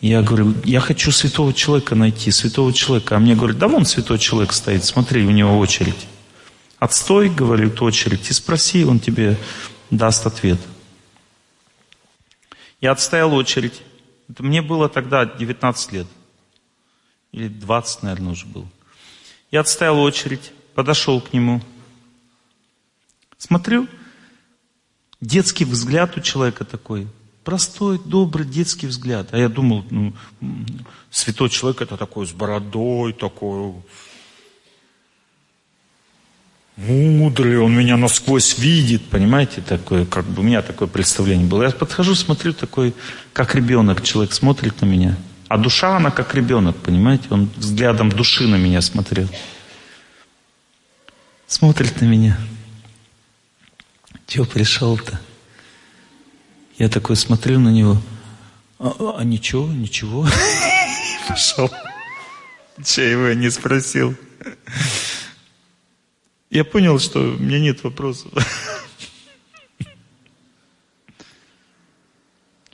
и я говорю, я хочу святого человека найти, святого человека. А мне говорят, да вон святой человек стоит, смотри, у него очередь. Отстой, говорит, очередь, и спроси, он тебе даст ответ. Я отстоял очередь. Мне было тогда 19 лет. Или 20, наверное, уже было. Я отстоял очередь, подошел к нему. Смотрю, детский взгляд у человека такой. Простой, добрый детский взгляд. А я думал, ну, святой человек это такой с бородой, такой мудрый, он меня насквозь видит, понимаете, такое, как бы у меня такое представление было. Я подхожу, смотрю, такой, как ребенок, человек смотрит на меня. А душа, она как ребенок, понимаете, он взглядом души на меня смотрел. Смотрит на меня. Чего пришел-то? Я такой смотрю на него. А, а, а ничего, ничего. [laughs] Пошел. Че его не спросил. Я понял, что у меня нет вопросов. [laughs]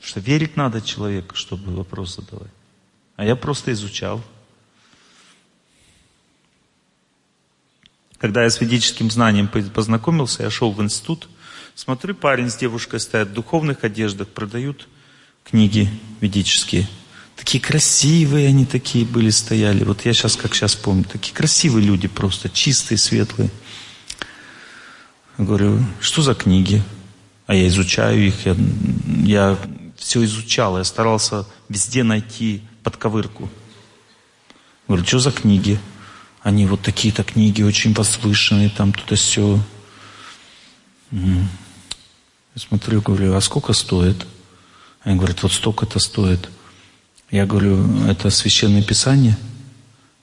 Что верить надо человеку, чтобы вопрос задавать. А я просто изучал. Когда я с ведическим знанием познакомился, я шел в институт, смотрю, парень с девушкой стоят в духовных одеждах, продают книги ведические. Такие красивые они такие были, стояли. Вот я сейчас, как сейчас помню, такие красивые люди просто, чистые, светлые. Говорю, что за книги? А я изучаю их, я, я все изучал, я старался везде найти подковырку. Говорю, что за книги? Они вот такие-то книги, очень возвышенные, там тут все. Я смотрю, говорю, а сколько стоит? Они говорят, вот столько-то стоит. Я говорю, это священное писание?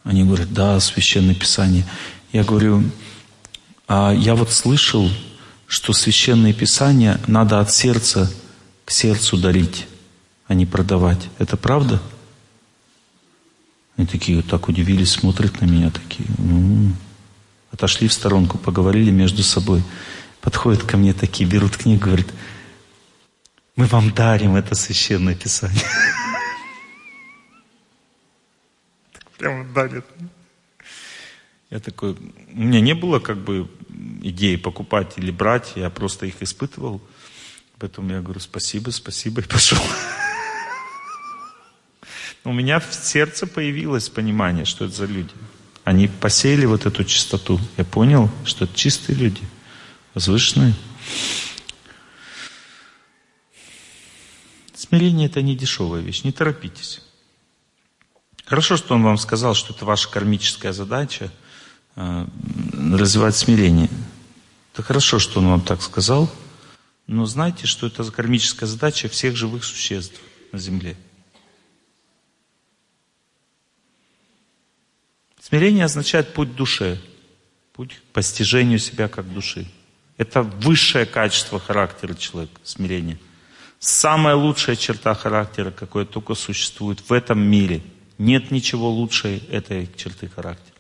Они говорят, да, священное писание. Я говорю, а я вот слышал, что священное писание надо от сердца к сердцу дарить, а не продавать. Это правда? Они такие вот так удивились, смотрят на меня такие. М-м-м. Отошли в сторонку, поговорили между собой. Подходят ко мне такие, берут книгу, говорят, мы вам дарим это священное писание. Прямо дарят. Я такой, у меня не было как бы идеи покупать или брать, я просто их испытывал. Поэтому я говорю, спасибо, спасибо, и пошел. У меня в сердце появилось понимание, что это за люди. Они посеяли вот эту чистоту. Я понял, что это чистые люди, возвышенные. Смирение это не дешевая вещь, не торопитесь. Хорошо, что он вам сказал, что это ваша кармическая задача – Э, развивать смирение. Это хорошо, что он вам так сказал, но знайте, что это кармическая задача всех живых существ на Земле. Смирение означает путь душе, путь к постижению себя как души. Это высшее качество характера человека, смирение. Самая лучшая черта характера, какое только существует в этом мире. Нет ничего лучше этой черты характера.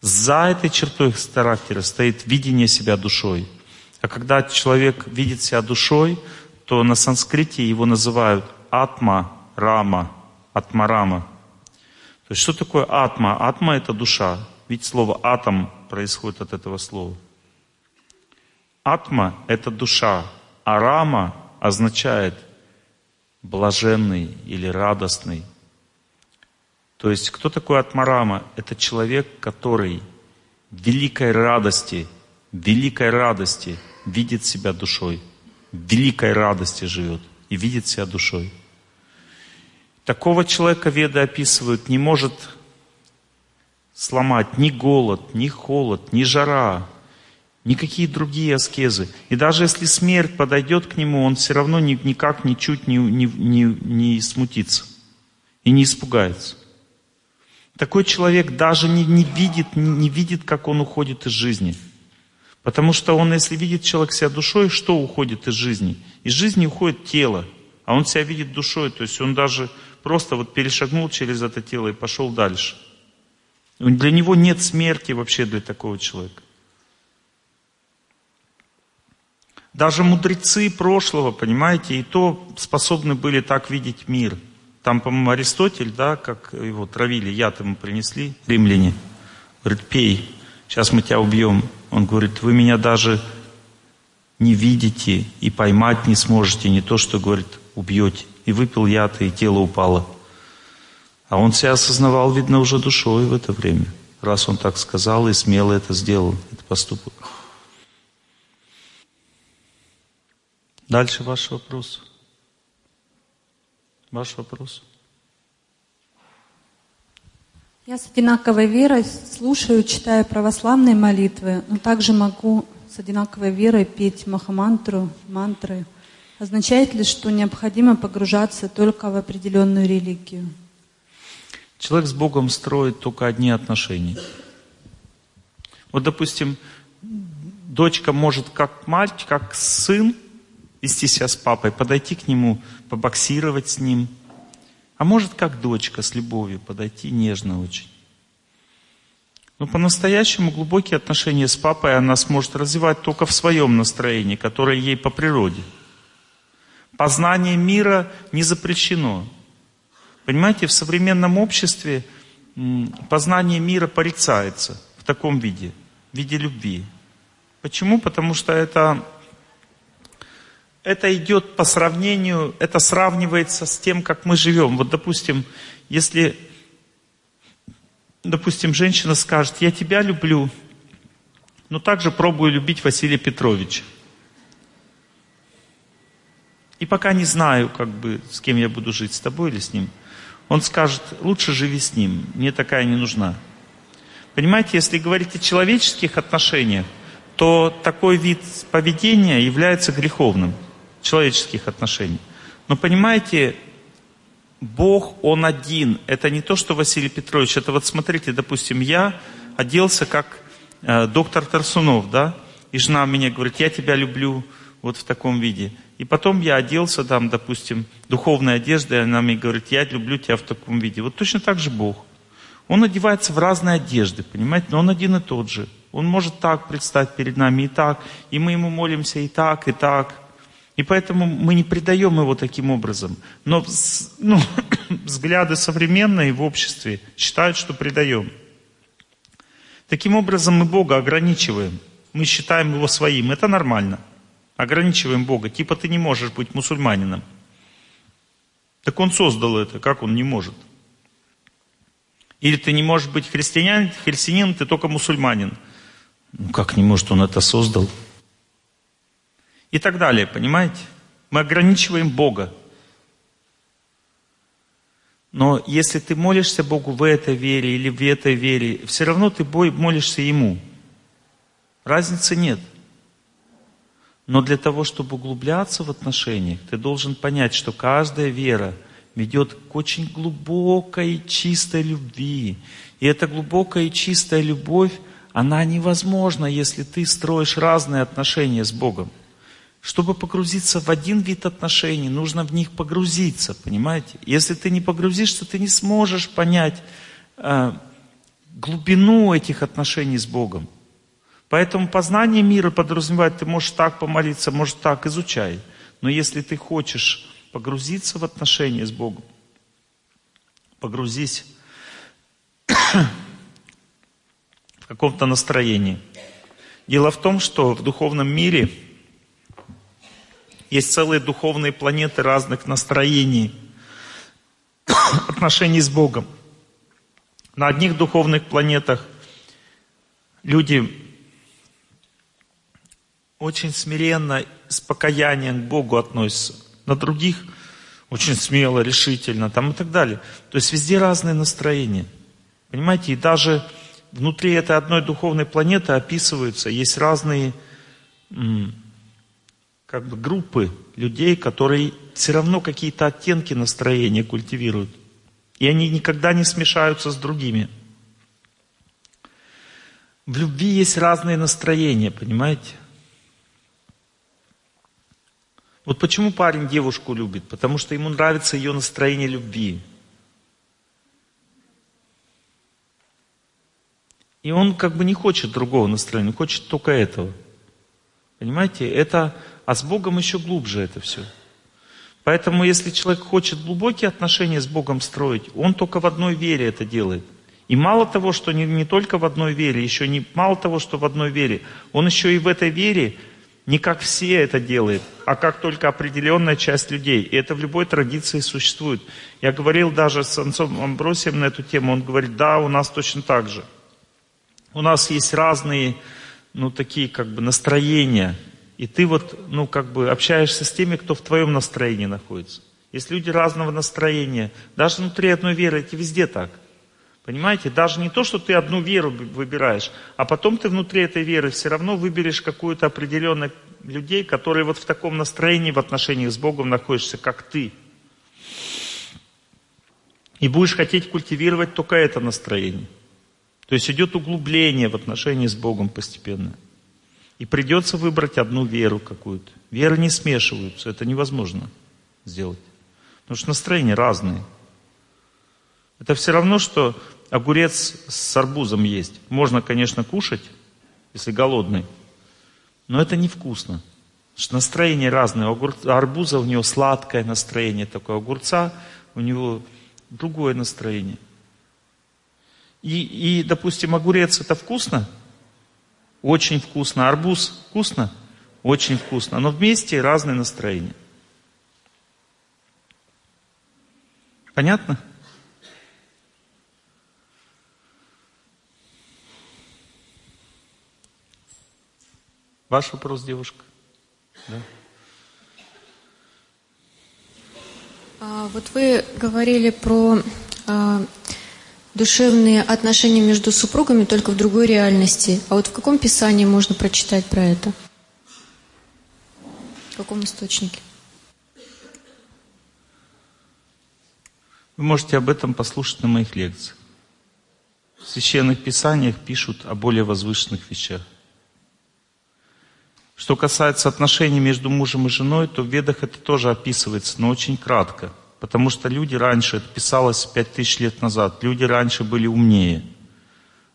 За этой чертой характера стоит видение себя душой. А когда человек видит себя душой, то на санскрите его называют атма, рама, атмарама. То есть что такое атма? Атма это душа. Ведь слово атом происходит от этого слова. Атма это душа, а рама означает блаженный или радостный. То есть, кто такой Атмарама? Это человек, который в великой радости, великой радости видит себя душой, в великой радости живет и видит себя душой. Такого человека веды описывают, не может сломать ни голод, ни холод, ни жара, никакие другие аскезы. И даже если смерть подойдет к нему, он все равно никак, ничуть не, не, не, не смутится и не испугается. Такой человек даже не, не, видит, не, не видит, как он уходит из жизни. Потому что он, если видит человек себя душой, что уходит из жизни? Из жизни уходит тело, А он себя видит душой, то есть он даже просто вот перешагнул через это тело и пошел дальше. Для него нет смерти вообще для такого человека. Даже мудрецы прошлого, понимаете, и то способны были так видеть мир. Там, по-моему, Аристотель, да, как его травили, яд ему принесли, римляне. Говорит, пей, сейчас мы тебя убьем. Он говорит, вы меня даже не видите и поймать не сможете, не то, что, говорит, убьете. И выпил яд, и тело упало. А он себя осознавал, видно, уже душой в это время. Раз он так сказал и смело это сделал, этот поступок. Дальше ваш вопрос. Ваш вопрос. Я с одинаковой верой слушаю, читаю православные молитвы, но также могу с одинаковой верой петь махамантру, мантры. Означает ли, что необходимо погружаться только в определенную религию? Человек с Богом строит только одни отношения. Вот, допустим, дочка может как мать, как сын вести себя с папой, подойти к нему, побоксировать с ним. А может, как дочка, с любовью подойти нежно очень. Но по-настоящему глубокие отношения с папой она сможет развивать только в своем настроении, которое ей по природе. Познание мира не запрещено. Понимаете, в современном обществе познание мира порицается в таком виде, в виде любви. Почему? Потому что это это идет по сравнению, это сравнивается с тем, как мы живем. Вот, допустим, если, допустим, женщина скажет, я тебя люблю, но также пробую любить Василия Петровича. И пока не знаю, как бы, с кем я буду жить, с тобой или с ним. Он скажет, лучше живи с ним, мне такая не нужна. Понимаете, если говорить о человеческих отношениях, то такой вид поведения является греховным человеческих отношений. Но понимаете, Бог, Он один. Это не то, что Василий Петрович. Это вот смотрите, допустим, я оделся как э, доктор Тарсунов, да, и жена мне говорит, я тебя люблю вот в таком виде. И потом я оделся там, допустим, духовной одеждой, и она мне говорит, я люблю тебя в таком виде. Вот точно так же Бог. Он одевается в разные одежды, понимаете, но он один и тот же. Он может так предстать перед нами и так, и мы ему молимся и так, и так. И поэтому мы не предаем его таким образом. Но ну, [coughs] взгляды современные в обществе считают, что предаем. Таким образом мы Бога ограничиваем. Мы считаем его своим. Это нормально. Ограничиваем Бога. Типа ты не можешь быть мусульманином. Так он создал это. Как он не может? Или ты не можешь быть христианин, христианин, ты только мусульманин. Ну как не может, он это создал? И так далее, понимаете? Мы ограничиваем Бога. Но если ты молишься Богу в этой вере или в этой вере, все равно ты молишься Ему. Разницы нет. Но для того, чтобы углубляться в отношениях, ты должен понять, что каждая вера ведет к очень глубокой и чистой любви. И эта глубокая и чистая любовь, она невозможна, если ты строишь разные отношения с Богом. Чтобы погрузиться в один вид отношений, нужно в них погрузиться, понимаете? Если ты не погрузишься, ты не сможешь понять э, глубину этих отношений с Богом. Поэтому познание мира подразумевает, ты можешь так помолиться, можешь так, изучай. Но если ты хочешь погрузиться в отношения с Богом, погрузись [coughs] в каком-то настроении. Дело в том, что в духовном мире есть целые духовные планеты разных настроений, [coughs] отношений с Богом. На одних духовных планетах люди очень смиренно, с покаянием к Богу относятся. На других очень смело, решительно, там и так далее. То есть везде разные настроения. Понимаете, и даже внутри этой одной духовной планеты описываются, есть разные как бы группы людей, которые все равно какие-то оттенки настроения культивируют. И они никогда не смешаются с другими. В любви есть разные настроения, понимаете? Вот почему парень девушку любит? Потому что ему нравится ее настроение любви. И он как бы не хочет другого настроения, он хочет только этого. Понимаете? Это, а с Богом еще глубже это все. Поэтому если человек хочет глубокие отношения с Богом строить, он только в одной вере это делает. И мало того, что не, не только в одной вере, еще не мало того, что в одной вере, он еще и в этой вере не как все это делает, а как только определенная часть людей. И это в любой традиции существует. Я говорил даже с отцом Амбросием на эту тему, он говорит, да, у нас точно так же. У нас есть разные, ну, такие как бы настроения. И ты вот, ну, как бы общаешься с теми, кто в твоем настроении находится. Есть люди разного настроения. Даже внутри одной веры, это везде так. Понимаете, даже не то, что ты одну веру выбираешь, а потом ты внутри этой веры все равно выберешь какую-то определенную людей, которые вот в таком настроении в отношениях с Богом находишься, как ты. И будешь хотеть культивировать только это настроение. То есть идет углубление в отношении с Богом постепенно. И придется выбрать одну веру какую-то. Веры не смешиваются, это невозможно сделать. Потому что настроения разные. Это все равно, что огурец с арбузом есть. Можно, конечно, кушать, если голодный, но это невкусно. Потому что настроение разное. У арбуза у него сладкое настроение такое, огурца у него другое настроение. И, и, допустим, огурец это вкусно? Очень вкусно. Арбуз вкусно? Очень вкусно. Но вместе разные настроения. Понятно? Ваш вопрос, девушка? Да. А, вот вы говорили про а, душевные отношения между супругами только в другой реальности. А вот в каком писании можно прочитать про это? В каком источнике? Вы можете об этом послушать на моих лекциях. В священных писаниях пишут о более возвышенных вещах. Что касается отношений между мужем и женой, то в Ведах это тоже описывается, но очень кратко. Потому что люди раньше, это писалось пять тысяч лет назад, люди раньше были умнее.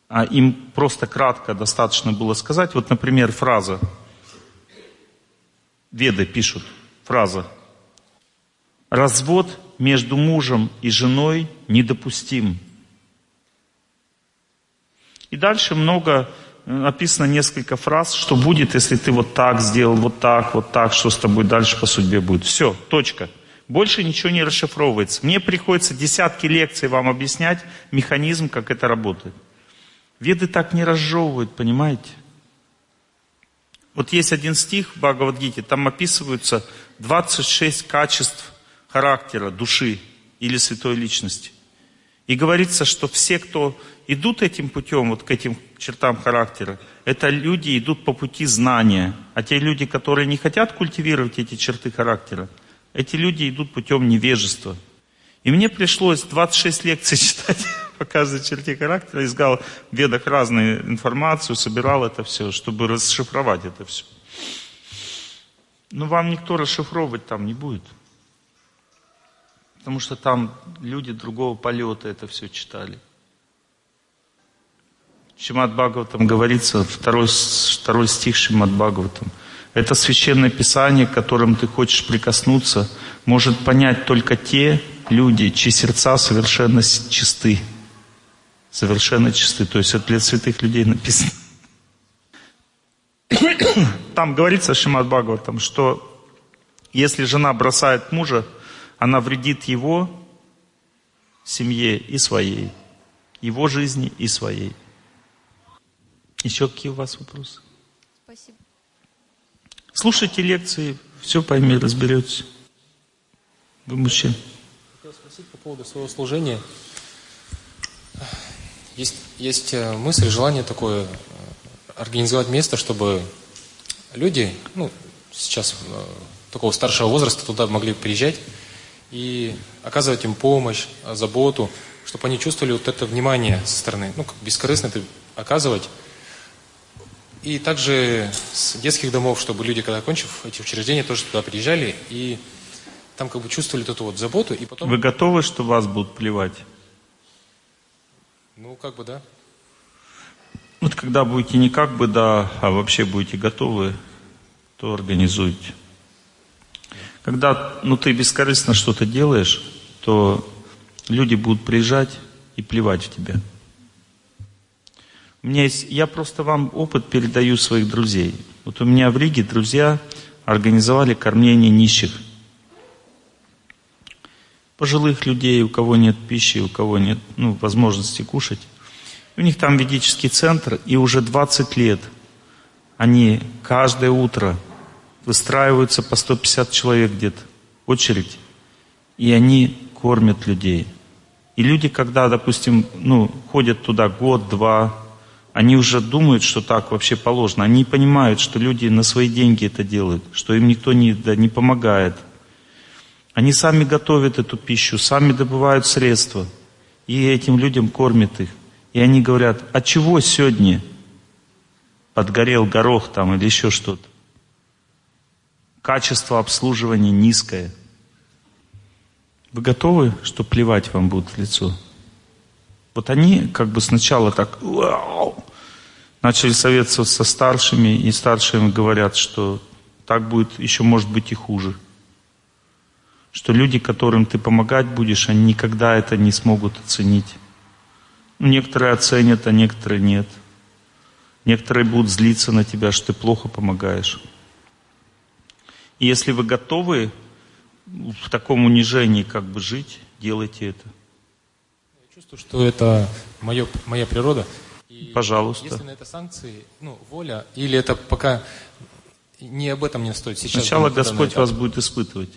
А им просто кратко достаточно было сказать, вот, например, фраза, Веды пишут, фраза, развод между мужем и женой недопустим. И дальше много написано несколько фраз, что будет, если ты вот так сделал, вот так, вот так, что с тобой дальше по судьбе будет. Все, точка. Больше ничего не расшифровывается. Мне приходится десятки лекций вам объяснять механизм, как это работает. Веды так не разжевывают, понимаете? Вот есть один стих в Бхагавадгите, там описываются 26 качеств характера, души или святой личности. И говорится, что все, кто идут этим путем, вот к этим чертам характера, это люди идут по пути знания. А те люди, которые не хотят культивировать эти черты характера, эти люди идут путем невежества. И мне пришлось 26 лекций [laughs] читать по каждой черте характера, искал в ведах разную информацию, собирал это все, чтобы расшифровать это все. Но вам никто расшифровывать там не будет. Потому что там люди другого полета это все читали. Шимат Бхагаватам говорится, второй, второй стих Шимат Бхагаватам. Это священное писание, к которым ты хочешь прикоснуться, может понять только те люди, чьи сердца совершенно чисты. Совершенно чисты. То есть это для святых людей написано. [coughs] Там говорится Шимат Бхагаватам, что если жена бросает мужа, она вредит его семье и своей, его жизни и своей. Еще какие у вас вопросы? Слушайте лекции, все пойми, разберетесь. Вы мужчина. Хотел спросить по поводу своего служения. Есть, есть э, мысль, желание такое, э, организовать место, чтобы люди, ну, сейчас э, такого старшего возраста туда могли приезжать и оказывать им помощь, заботу, чтобы они чувствовали вот это внимание со стороны, ну, как бескорыстно это оказывать, И также с детских домов, чтобы люди, когда кончив эти учреждения, тоже туда приезжали и там как бы чувствовали вот эту вот заботу, и потом... Вы готовы, что вас будут плевать? Ну, как бы да. Вот когда будете не как бы да, а вообще будете готовы, то организуйте. Когда ну, ты бескорыстно что-то делаешь, то люди будут приезжать и плевать в тебя. У меня есть, я просто вам опыт передаю своих друзей. Вот у меня в Риге друзья организовали кормление нищих. Пожилых людей, у кого нет пищи, у кого нет ну, возможности кушать. У них там ведический центр, и уже 20 лет они каждое утро выстраиваются по 150 человек где-то, очередь, и они кормят людей. И люди, когда, допустим, ну, ходят туда год-два, они уже думают, что так вообще положено. Они понимают, что люди на свои деньги это делают, что им никто не, да, не помогает. Они сами готовят эту пищу, сами добывают средства, и этим людям кормят их. И они говорят, а чего сегодня подгорел горох там или еще что-то? Качество обслуживания низкое. Вы готовы, что плевать вам будут в лицо? Вот они как бы сначала так начали советоваться со старшими, и старшие говорят, что так будет еще может быть и хуже. Что люди, которым ты помогать будешь, они никогда это не смогут оценить. Некоторые оценят, а некоторые нет. Некоторые будут злиться на тебя, что ты плохо помогаешь. И если вы готовы в таком унижении как бы жить, делайте это. Я чувствую, что это мое, моя природа. И Пожалуйста. Если на это санкции, ну, воля, или это пока не об этом не стоит сейчас. Сначала Господь вас будет испытывать.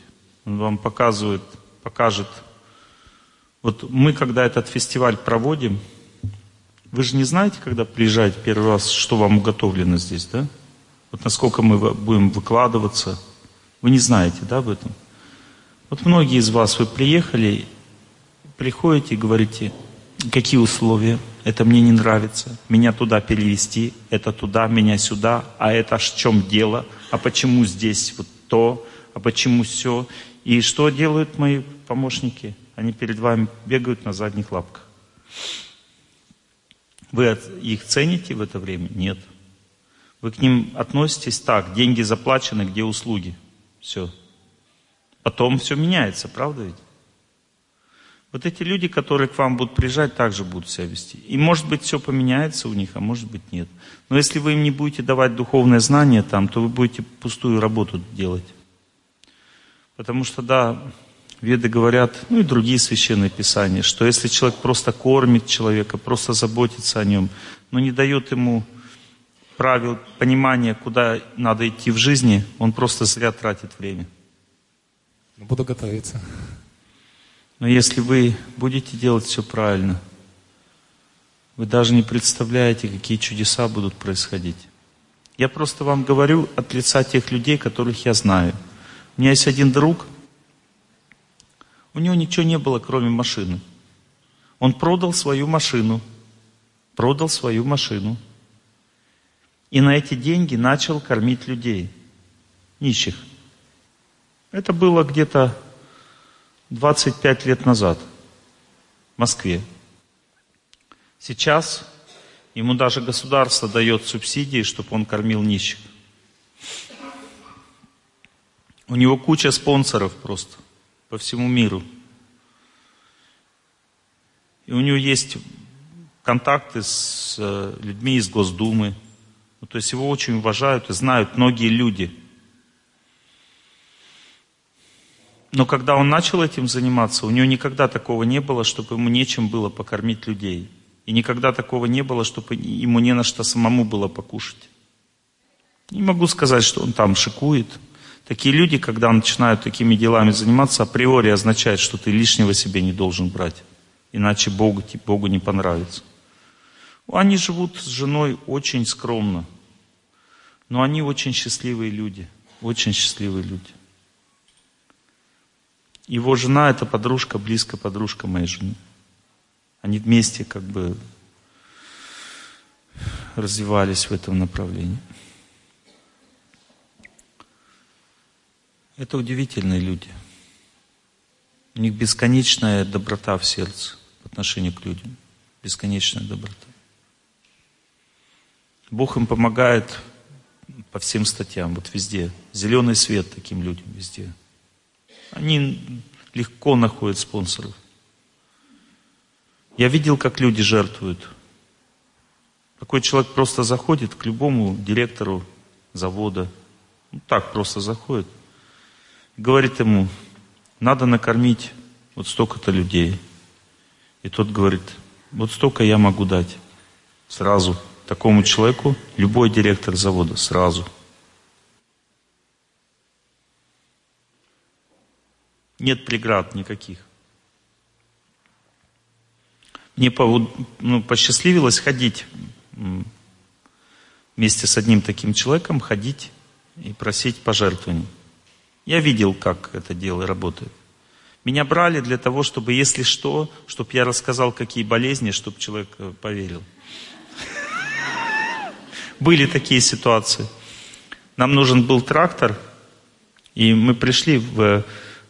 Он вам показывает, покажет, вот мы, когда этот фестиваль проводим, вы же не знаете, когда приезжаете первый раз, что вам уготовлено здесь, да? Вот насколько мы будем выкладываться. Вы не знаете, да, об этом? Вот многие из вас, вы приехали, приходите и говорите, какие условия, это мне не нравится, меня туда перевести, это туда, меня сюда, а это в чем дело, а почему здесь вот то, а почему все. И что делают мои помощники? Они перед вами бегают на задних лапках. Вы их цените в это время? Нет. Вы к ним относитесь так, деньги заплачены, где услуги? Все. Потом все меняется, правда ведь? Вот эти люди, которые к вам будут приезжать, также будут себя вести. И может быть все поменяется у них, а может быть нет. Но если вы им не будете давать духовное знание там, то вы будете пустую работу делать. Потому что, да, Веды говорят, ну и другие священные писания, что если человек просто кормит человека, просто заботится о нем, но не дает ему правил, понимания, куда надо идти в жизни, он просто зря тратит время. Буду готовиться. Но если вы будете делать все правильно, вы даже не представляете, какие чудеса будут происходить. Я просто вам говорю от лица тех людей, которых я знаю. У меня есть один друг – у него ничего не было, кроме машины. Он продал свою машину. Продал свою машину. И на эти деньги начал кормить людей, нищих. Это было где-то 25 лет назад в Москве. Сейчас ему даже государство дает субсидии, чтобы он кормил нищих. У него куча спонсоров просто по всему миру. И у него есть контакты с э, людьми из Госдумы. Ну, то есть его очень уважают и знают многие люди. Но когда он начал этим заниматься, у него никогда такого не было, чтобы ему нечем было покормить людей. И никогда такого не было, чтобы ему не на что самому было покушать. Не могу сказать, что он там шикует – Такие люди, когда начинают такими делами заниматься, априори означает, что ты лишнего себе не должен брать. Иначе Богу, Богу не понравится. Они живут с женой очень скромно. Но они очень счастливые люди. Очень счастливые люди. Его жена это подружка, близкая подружка моей жены. Они вместе как бы развивались в этом направлении. Это удивительные люди. У них бесконечная доброта в сердце по отношению к людям. Бесконечная доброта. Бог им помогает по всем статьям, вот везде. Зеленый свет таким людям везде. Они легко находят спонсоров. Я видел, как люди жертвуют. Такой человек просто заходит к любому директору завода. Ну, так просто заходит. Говорит ему, надо накормить вот столько-то людей. И тот говорит, вот столько я могу дать. Сразу. Такому человеку любой директор завода. Сразу. Нет преград никаких. Мне по, ну, посчастливилось ходить вместе с одним таким человеком, ходить и просить пожертвований. Я видел, как это дело работает. Меня брали для того, чтобы, если что, чтобы я рассказал, какие болезни, чтобы человек э, поверил. [laughs] Были такие ситуации. Нам нужен был трактор, и мы пришли в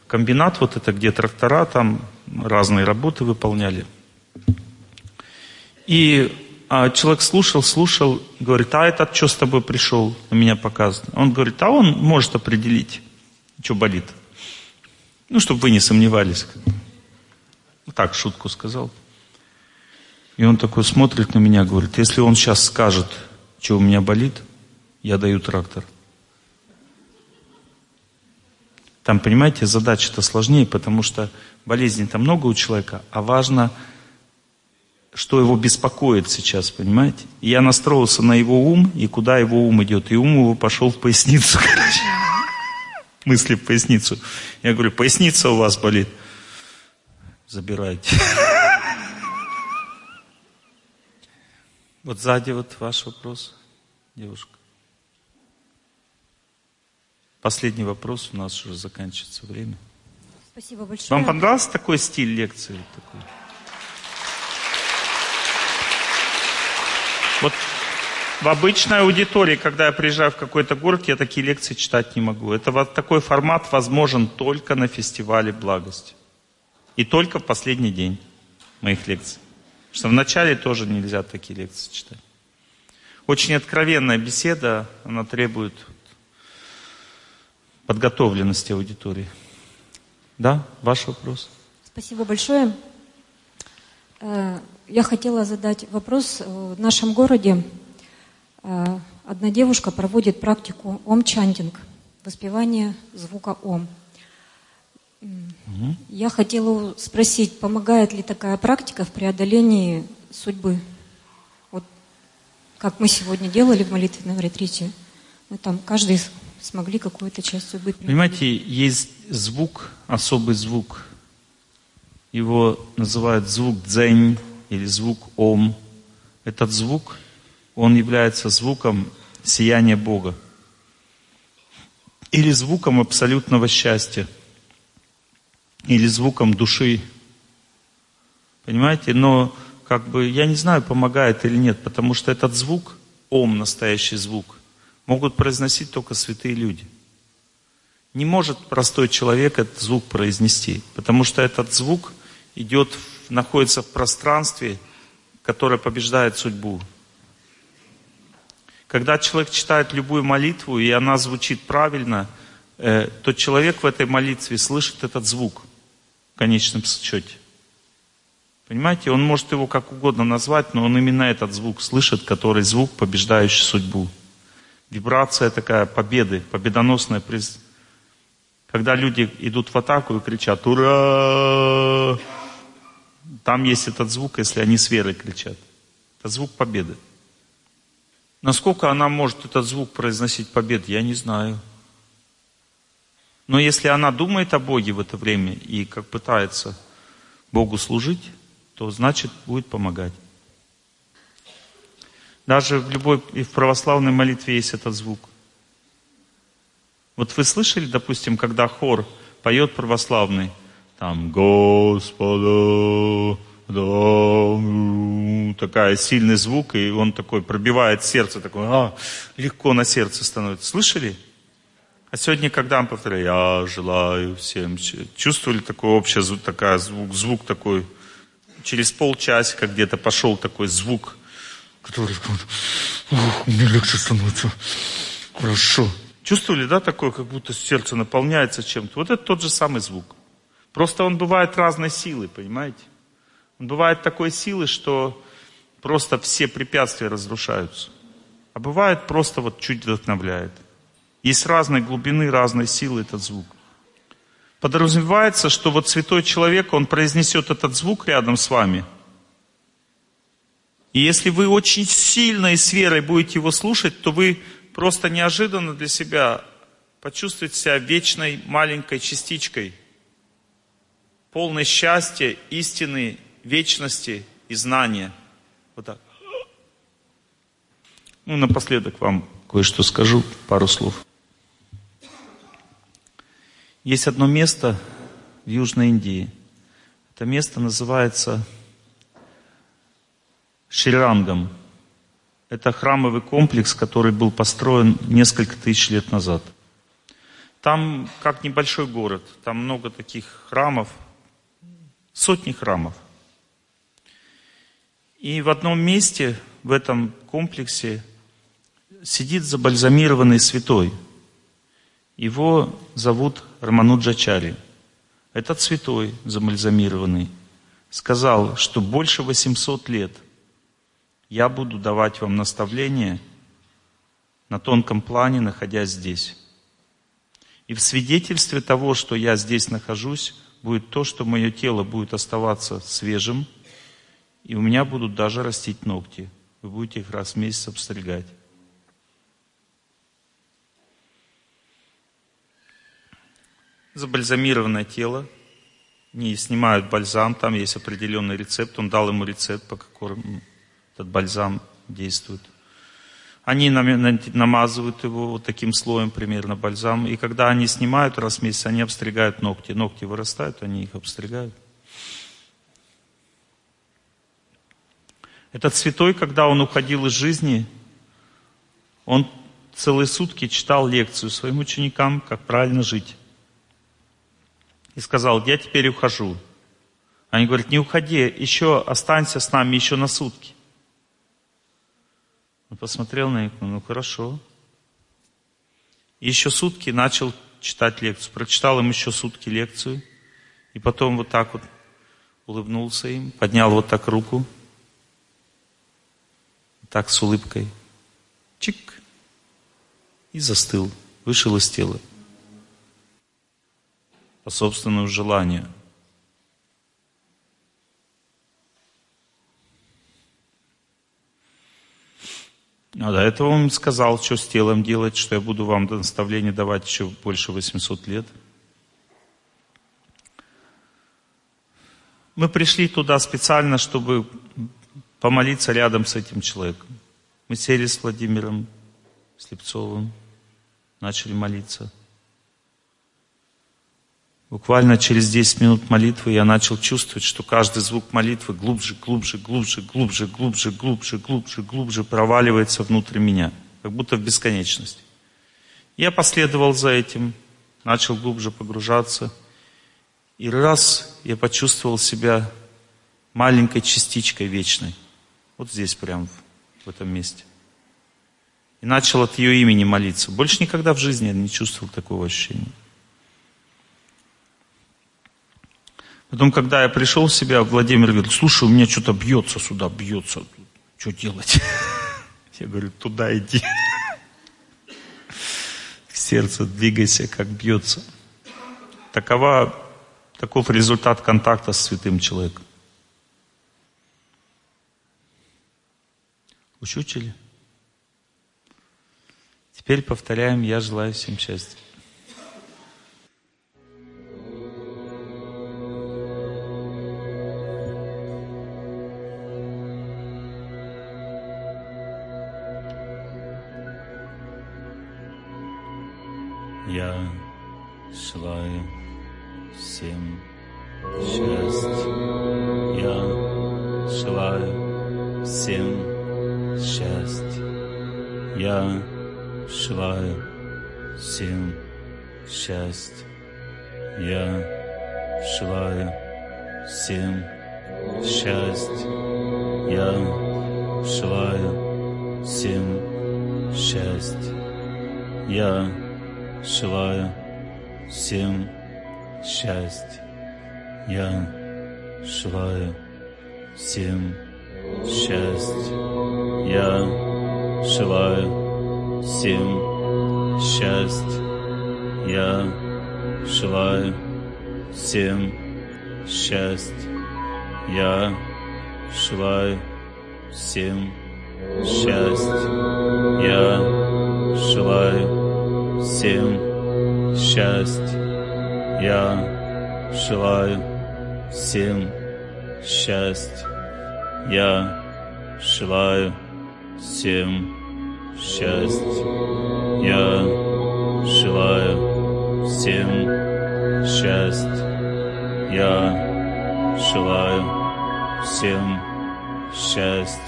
комбинат, вот это где трактора, там разные работы выполняли. И а человек слушал, слушал, говорит, а этот что с тобой пришел, на меня показывает. Он говорит, а он может определить, что болит. Ну, чтобы вы не сомневались. Так, шутку сказал. И он такой смотрит на меня, говорит, если он сейчас скажет, что у меня болит, я даю трактор. Там, понимаете, задача-то сложнее, потому что болезней-то много у человека, а важно, что его беспокоит сейчас, понимаете? Я настроился на его ум, и куда его ум идет. И ум его пошел в поясницу, [laughs] короче. Мысли в поясницу. Я говорю, поясница у вас болит. Забирайте. [laughs] Вот сзади вот ваш вопрос, девушка. Последний вопрос, у нас уже заканчивается время. Спасибо большое. Вам понравился такой стиль лекции? Такой? Вот в обычной аудитории, когда я приезжаю в какой-то город, я такие лекции читать не могу. Это вот такой формат возможен только на фестивале благости. И только в последний день моих лекций. Потому что в начале тоже нельзя такие лекции читать. Очень откровенная беседа, она требует подготовленности аудитории. Да, ваш вопрос. Спасибо большое. Э, я хотела задать вопрос. В нашем городе э, одна девушка проводит практику ом-чантинг, воспевание звука ом. Угу. Я хотела спросить, помогает ли такая практика в преодолении судьбы? Вот как мы сегодня делали в молитвенном ретрите. Мы там каждый смогли какую-то часть судьбы принять. Понимаете, есть звук, особый звук. Его называют звук дзень или звук ом. Этот звук, он является звуком сияния Бога. Или звуком абсолютного счастья. Или звуком души. Понимаете? Но как бы я не знаю, помогает или нет, потому что этот звук, ом, настоящий звук, могут произносить только святые люди. Не может простой человек этот звук произнести, потому что этот звук идет, находится в пространстве, которое побеждает судьбу. Когда человек читает любую молитву, и она звучит правильно, э, то человек в этой молитве слышит этот звук в конечном счете. Понимаете, он может его как угодно назвать, но он именно этот звук слышит, который звук, побеждающий судьбу вибрация такая победы, победоносная. Приз... Когда люди идут в атаку и кричат «Ура!», там есть этот звук, если они с верой кричат. Это звук победы. Насколько она может этот звук произносить победы, я не знаю. Но если она думает о Боге в это время и как пытается Богу служить, то значит будет помогать. Даже в любой, и в православной молитве есть этот звук. Вот вы слышали, допустим, когда хор поет православный, там, Господа, да, такая сильный звук, и он такой пробивает сердце, такой, а, легко на сердце становится. Слышали? А сегодня, когда он повторяет, я желаю всем, чувствовали такой общий звук, такая звук, звук такой, через полчасика где-то пошел такой звук, который, мне легче становится, хорошо. Чувствовали, да, такое, как будто сердце наполняется чем-то? Вот это тот же самый звук. Просто он бывает разной силы, понимаете? Он бывает такой силы, что просто все препятствия разрушаются. А бывает просто вот чуть вдохновляет. Есть разной глубины, разной силы этот звук. Подразумевается, что вот святой человек, он произнесет этот звук рядом с вами. И если вы очень сильно и с верой будете его слушать, то вы просто неожиданно для себя почувствуете себя вечной маленькой частичкой, полной счастья, истины, вечности и знания. Вот так. Ну, напоследок вам кое-что скажу, пару слов. Есть одно место в Южной Индии. Это место называется Шрирангом. Это храмовый комплекс, который был построен несколько тысяч лет назад. Там как небольшой город, там много таких храмов, сотни храмов. И в одном месте в этом комплексе сидит забальзамированный святой. Его зовут Рамануджачари. Этот святой забальзамированный сказал, что больше 800 лет – я буду давать вам наставления на тонком плане, находясь здесь. И в свидетельстве того, что я здесь нахожусь, будет то, что мое тело будет оставаться свежим, и у меня будут даже растить ногти. Вы будете их раз в месяц обстригать. Забальзамированное тело, не снимают бальзам, там есть определенный рецепт, он дал ему рецепт, по которому этот бальзам действует. Они намазывают его вот таким слоем примерно бальзам. И когда они снимают раз в месяц, они обстригают ногти. Ногти вырастают, они их обстригают. Этот святой, когда он уходил из жизни, он целые сутки читал лекцию своим ученикам, как правильно жить. И сказал, я теперь ухожу. Они говорят, не уходи, еще останься с нами еще на сутки. Он посмотрел на них, ну хорошо. Еще сутки начал читать лекцию. Прочитал им еще сутки лекцию. И потом вот так вот улыбнулся им, поднял вот так руку. Так с улыбкой. Чик. И застыл. Вышел из тела. По собственному желанию. А до этого он сказал, что с телом делать, что я буду вам наставление давать еще больше 800 лет. Мы пришли туда специально, чтобы помолиться рядом с этим человеком. Мы сели с Владимиром Слепцовым, начали молиться. Буквально через 10 минут молитвы я начал чувствовать, что каждый звук молитвы глубже, глубже, глубже, глубже, глубже, глубже, глубже, глубже проваливается внутрь меня, как будто в бесконечность. Я последовал за этим, начал глубже погружаться. И раз я почувствовал себя маленькой частичкой вечной. Вот здесь прям, в этом месте. И начал от ее имени молиться. Больше никогда в жизни я не чувствовал такого ощущения. Потом, когда я пришел в себя, Владимир говорит, слушай, у меня что-то бьется сюда, бьется. Что делать? [laughs] Я говорю, туда иди. Сердце двигайся, как бьется. Такова, таков результат контакта с святым человеком. Учучили? Теперь повторяем, я желаю всем счастья. Я желаю всем счастья. Я желаю всем счастья. Я желаю всем счастья. Я желаю всем счастья. Я желаю всем счастья. Я желаю всем счастья. Я желаю всем счастья. Я желаю всем счастья. Я желаю всем счастья. Я желаю всем счастья. Я желаю всем счастья. Я желаю всем счастья. Я желаю всем счастья. Я желаю всем счастья. Я желаю всем счастья.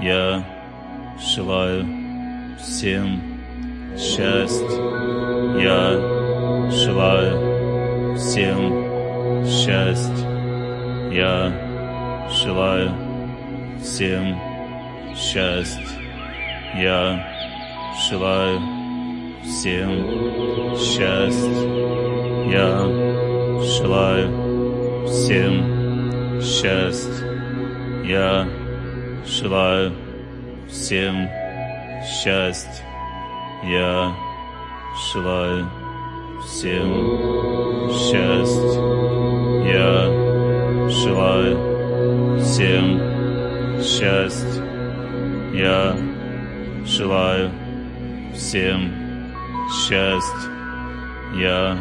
Я желаю всем счастья. Я желаю всем счастья. Я желаю всем счастья. Я желаю всем счастья. Я желаю всем счастья. Я желаю всем счастья. Я желаю всем счастья. Я желаю всем счастья. Я желаю всем счастья. Я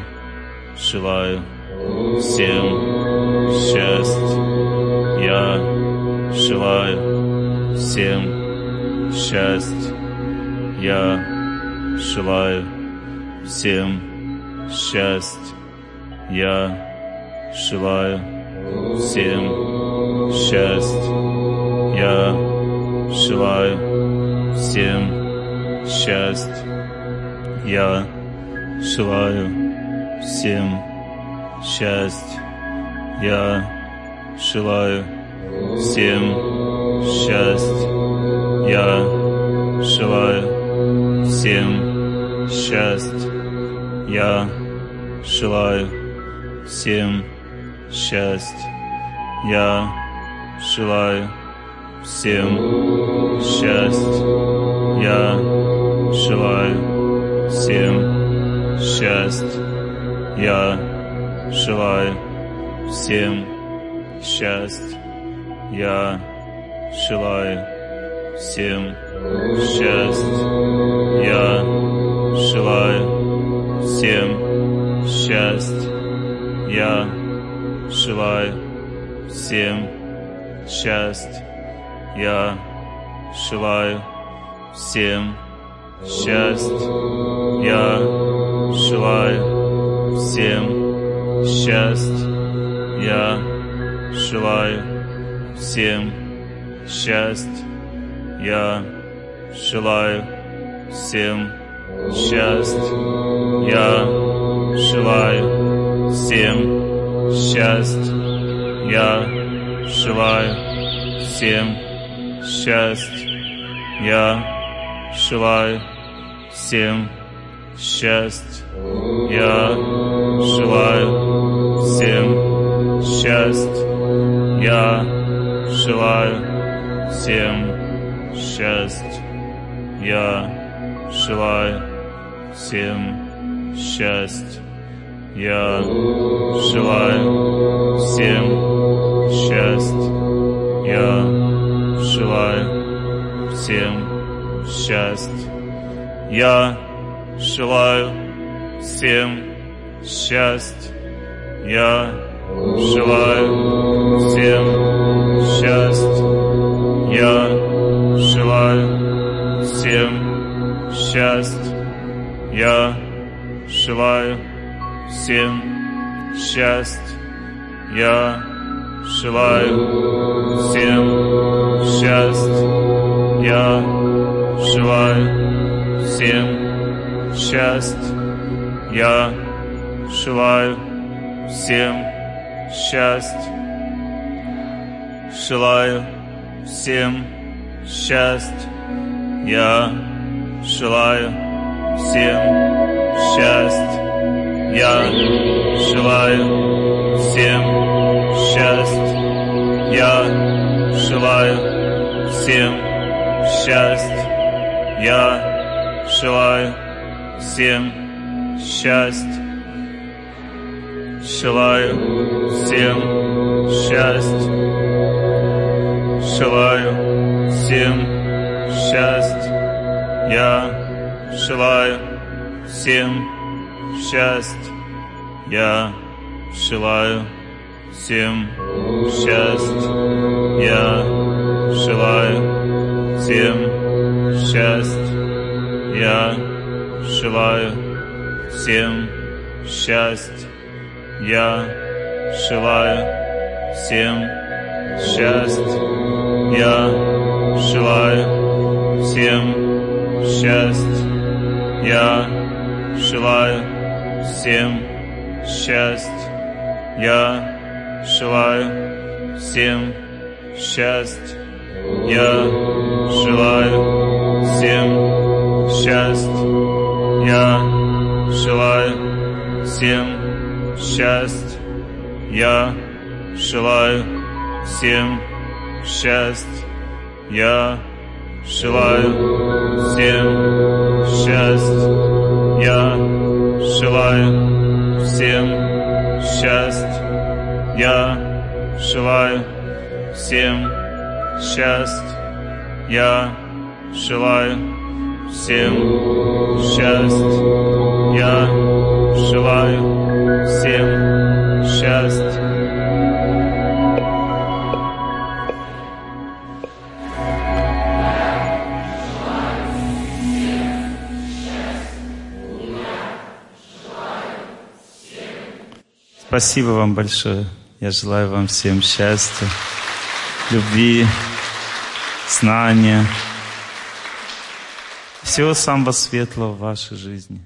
желаю всем счастья. Я желаю всем счастья. Я желаю всем счастья. Я желаю всем счастья. Я желаю всем счастья. Я желаю всем счастья. Я желаю всем счастья. Я желаю всем счастья. Я желаю всем счастья. Я желаю всем счастья. Я желаю всем счастья. Я желаю всем счастья. Я желаю всем счастья. Я желаю всем счастья. Я желаю всем счастья. Я желаю всем счастья. Я желаю всем счастья. Я желаю всем счастья. Я желаю всем счастья. Я желаю всем счастья. Я желаю всем счастья. Я желаю всем счастья. Я желаю всем счастья. Я желаю всем счастья. Я желаю всем счастья. Я желаю всем счастья. Я желаю всем счастья. Я желаю всем счастья. Я желаю всем счастья. Я всем счастья. Я желаю всем счастья. Я желаю всем счастья. Я желаю всем счастья. Я желаю всем счастья. Желаю всем счастья. Я желаю всем счастья. Я желаю всем счастья. Я желаю всем счастья. Я желаю всем счастья. Желаю всем счастья. Желаю всем счастья. Я желаю всем счастья. Я желаю всем счастья. Я желаю всем счастья. Я желаю всем счастья. Я желаю всем счастья. Я желаю всем счастья. Я желаю всем счастья. Я желаю всем счастья. Я желаю всем счастья. Я желаю всем счастья. Я желаю всем счастья. Я желаю всем счастья. Я желаю всем счастья. Я желаю всем счастья. Я желаю всем счастья. Я желаю всем счастья. Спасибо вам большое. Я желаю вам всем счастья, любви, знания, всего самого светлого в вашей жизни.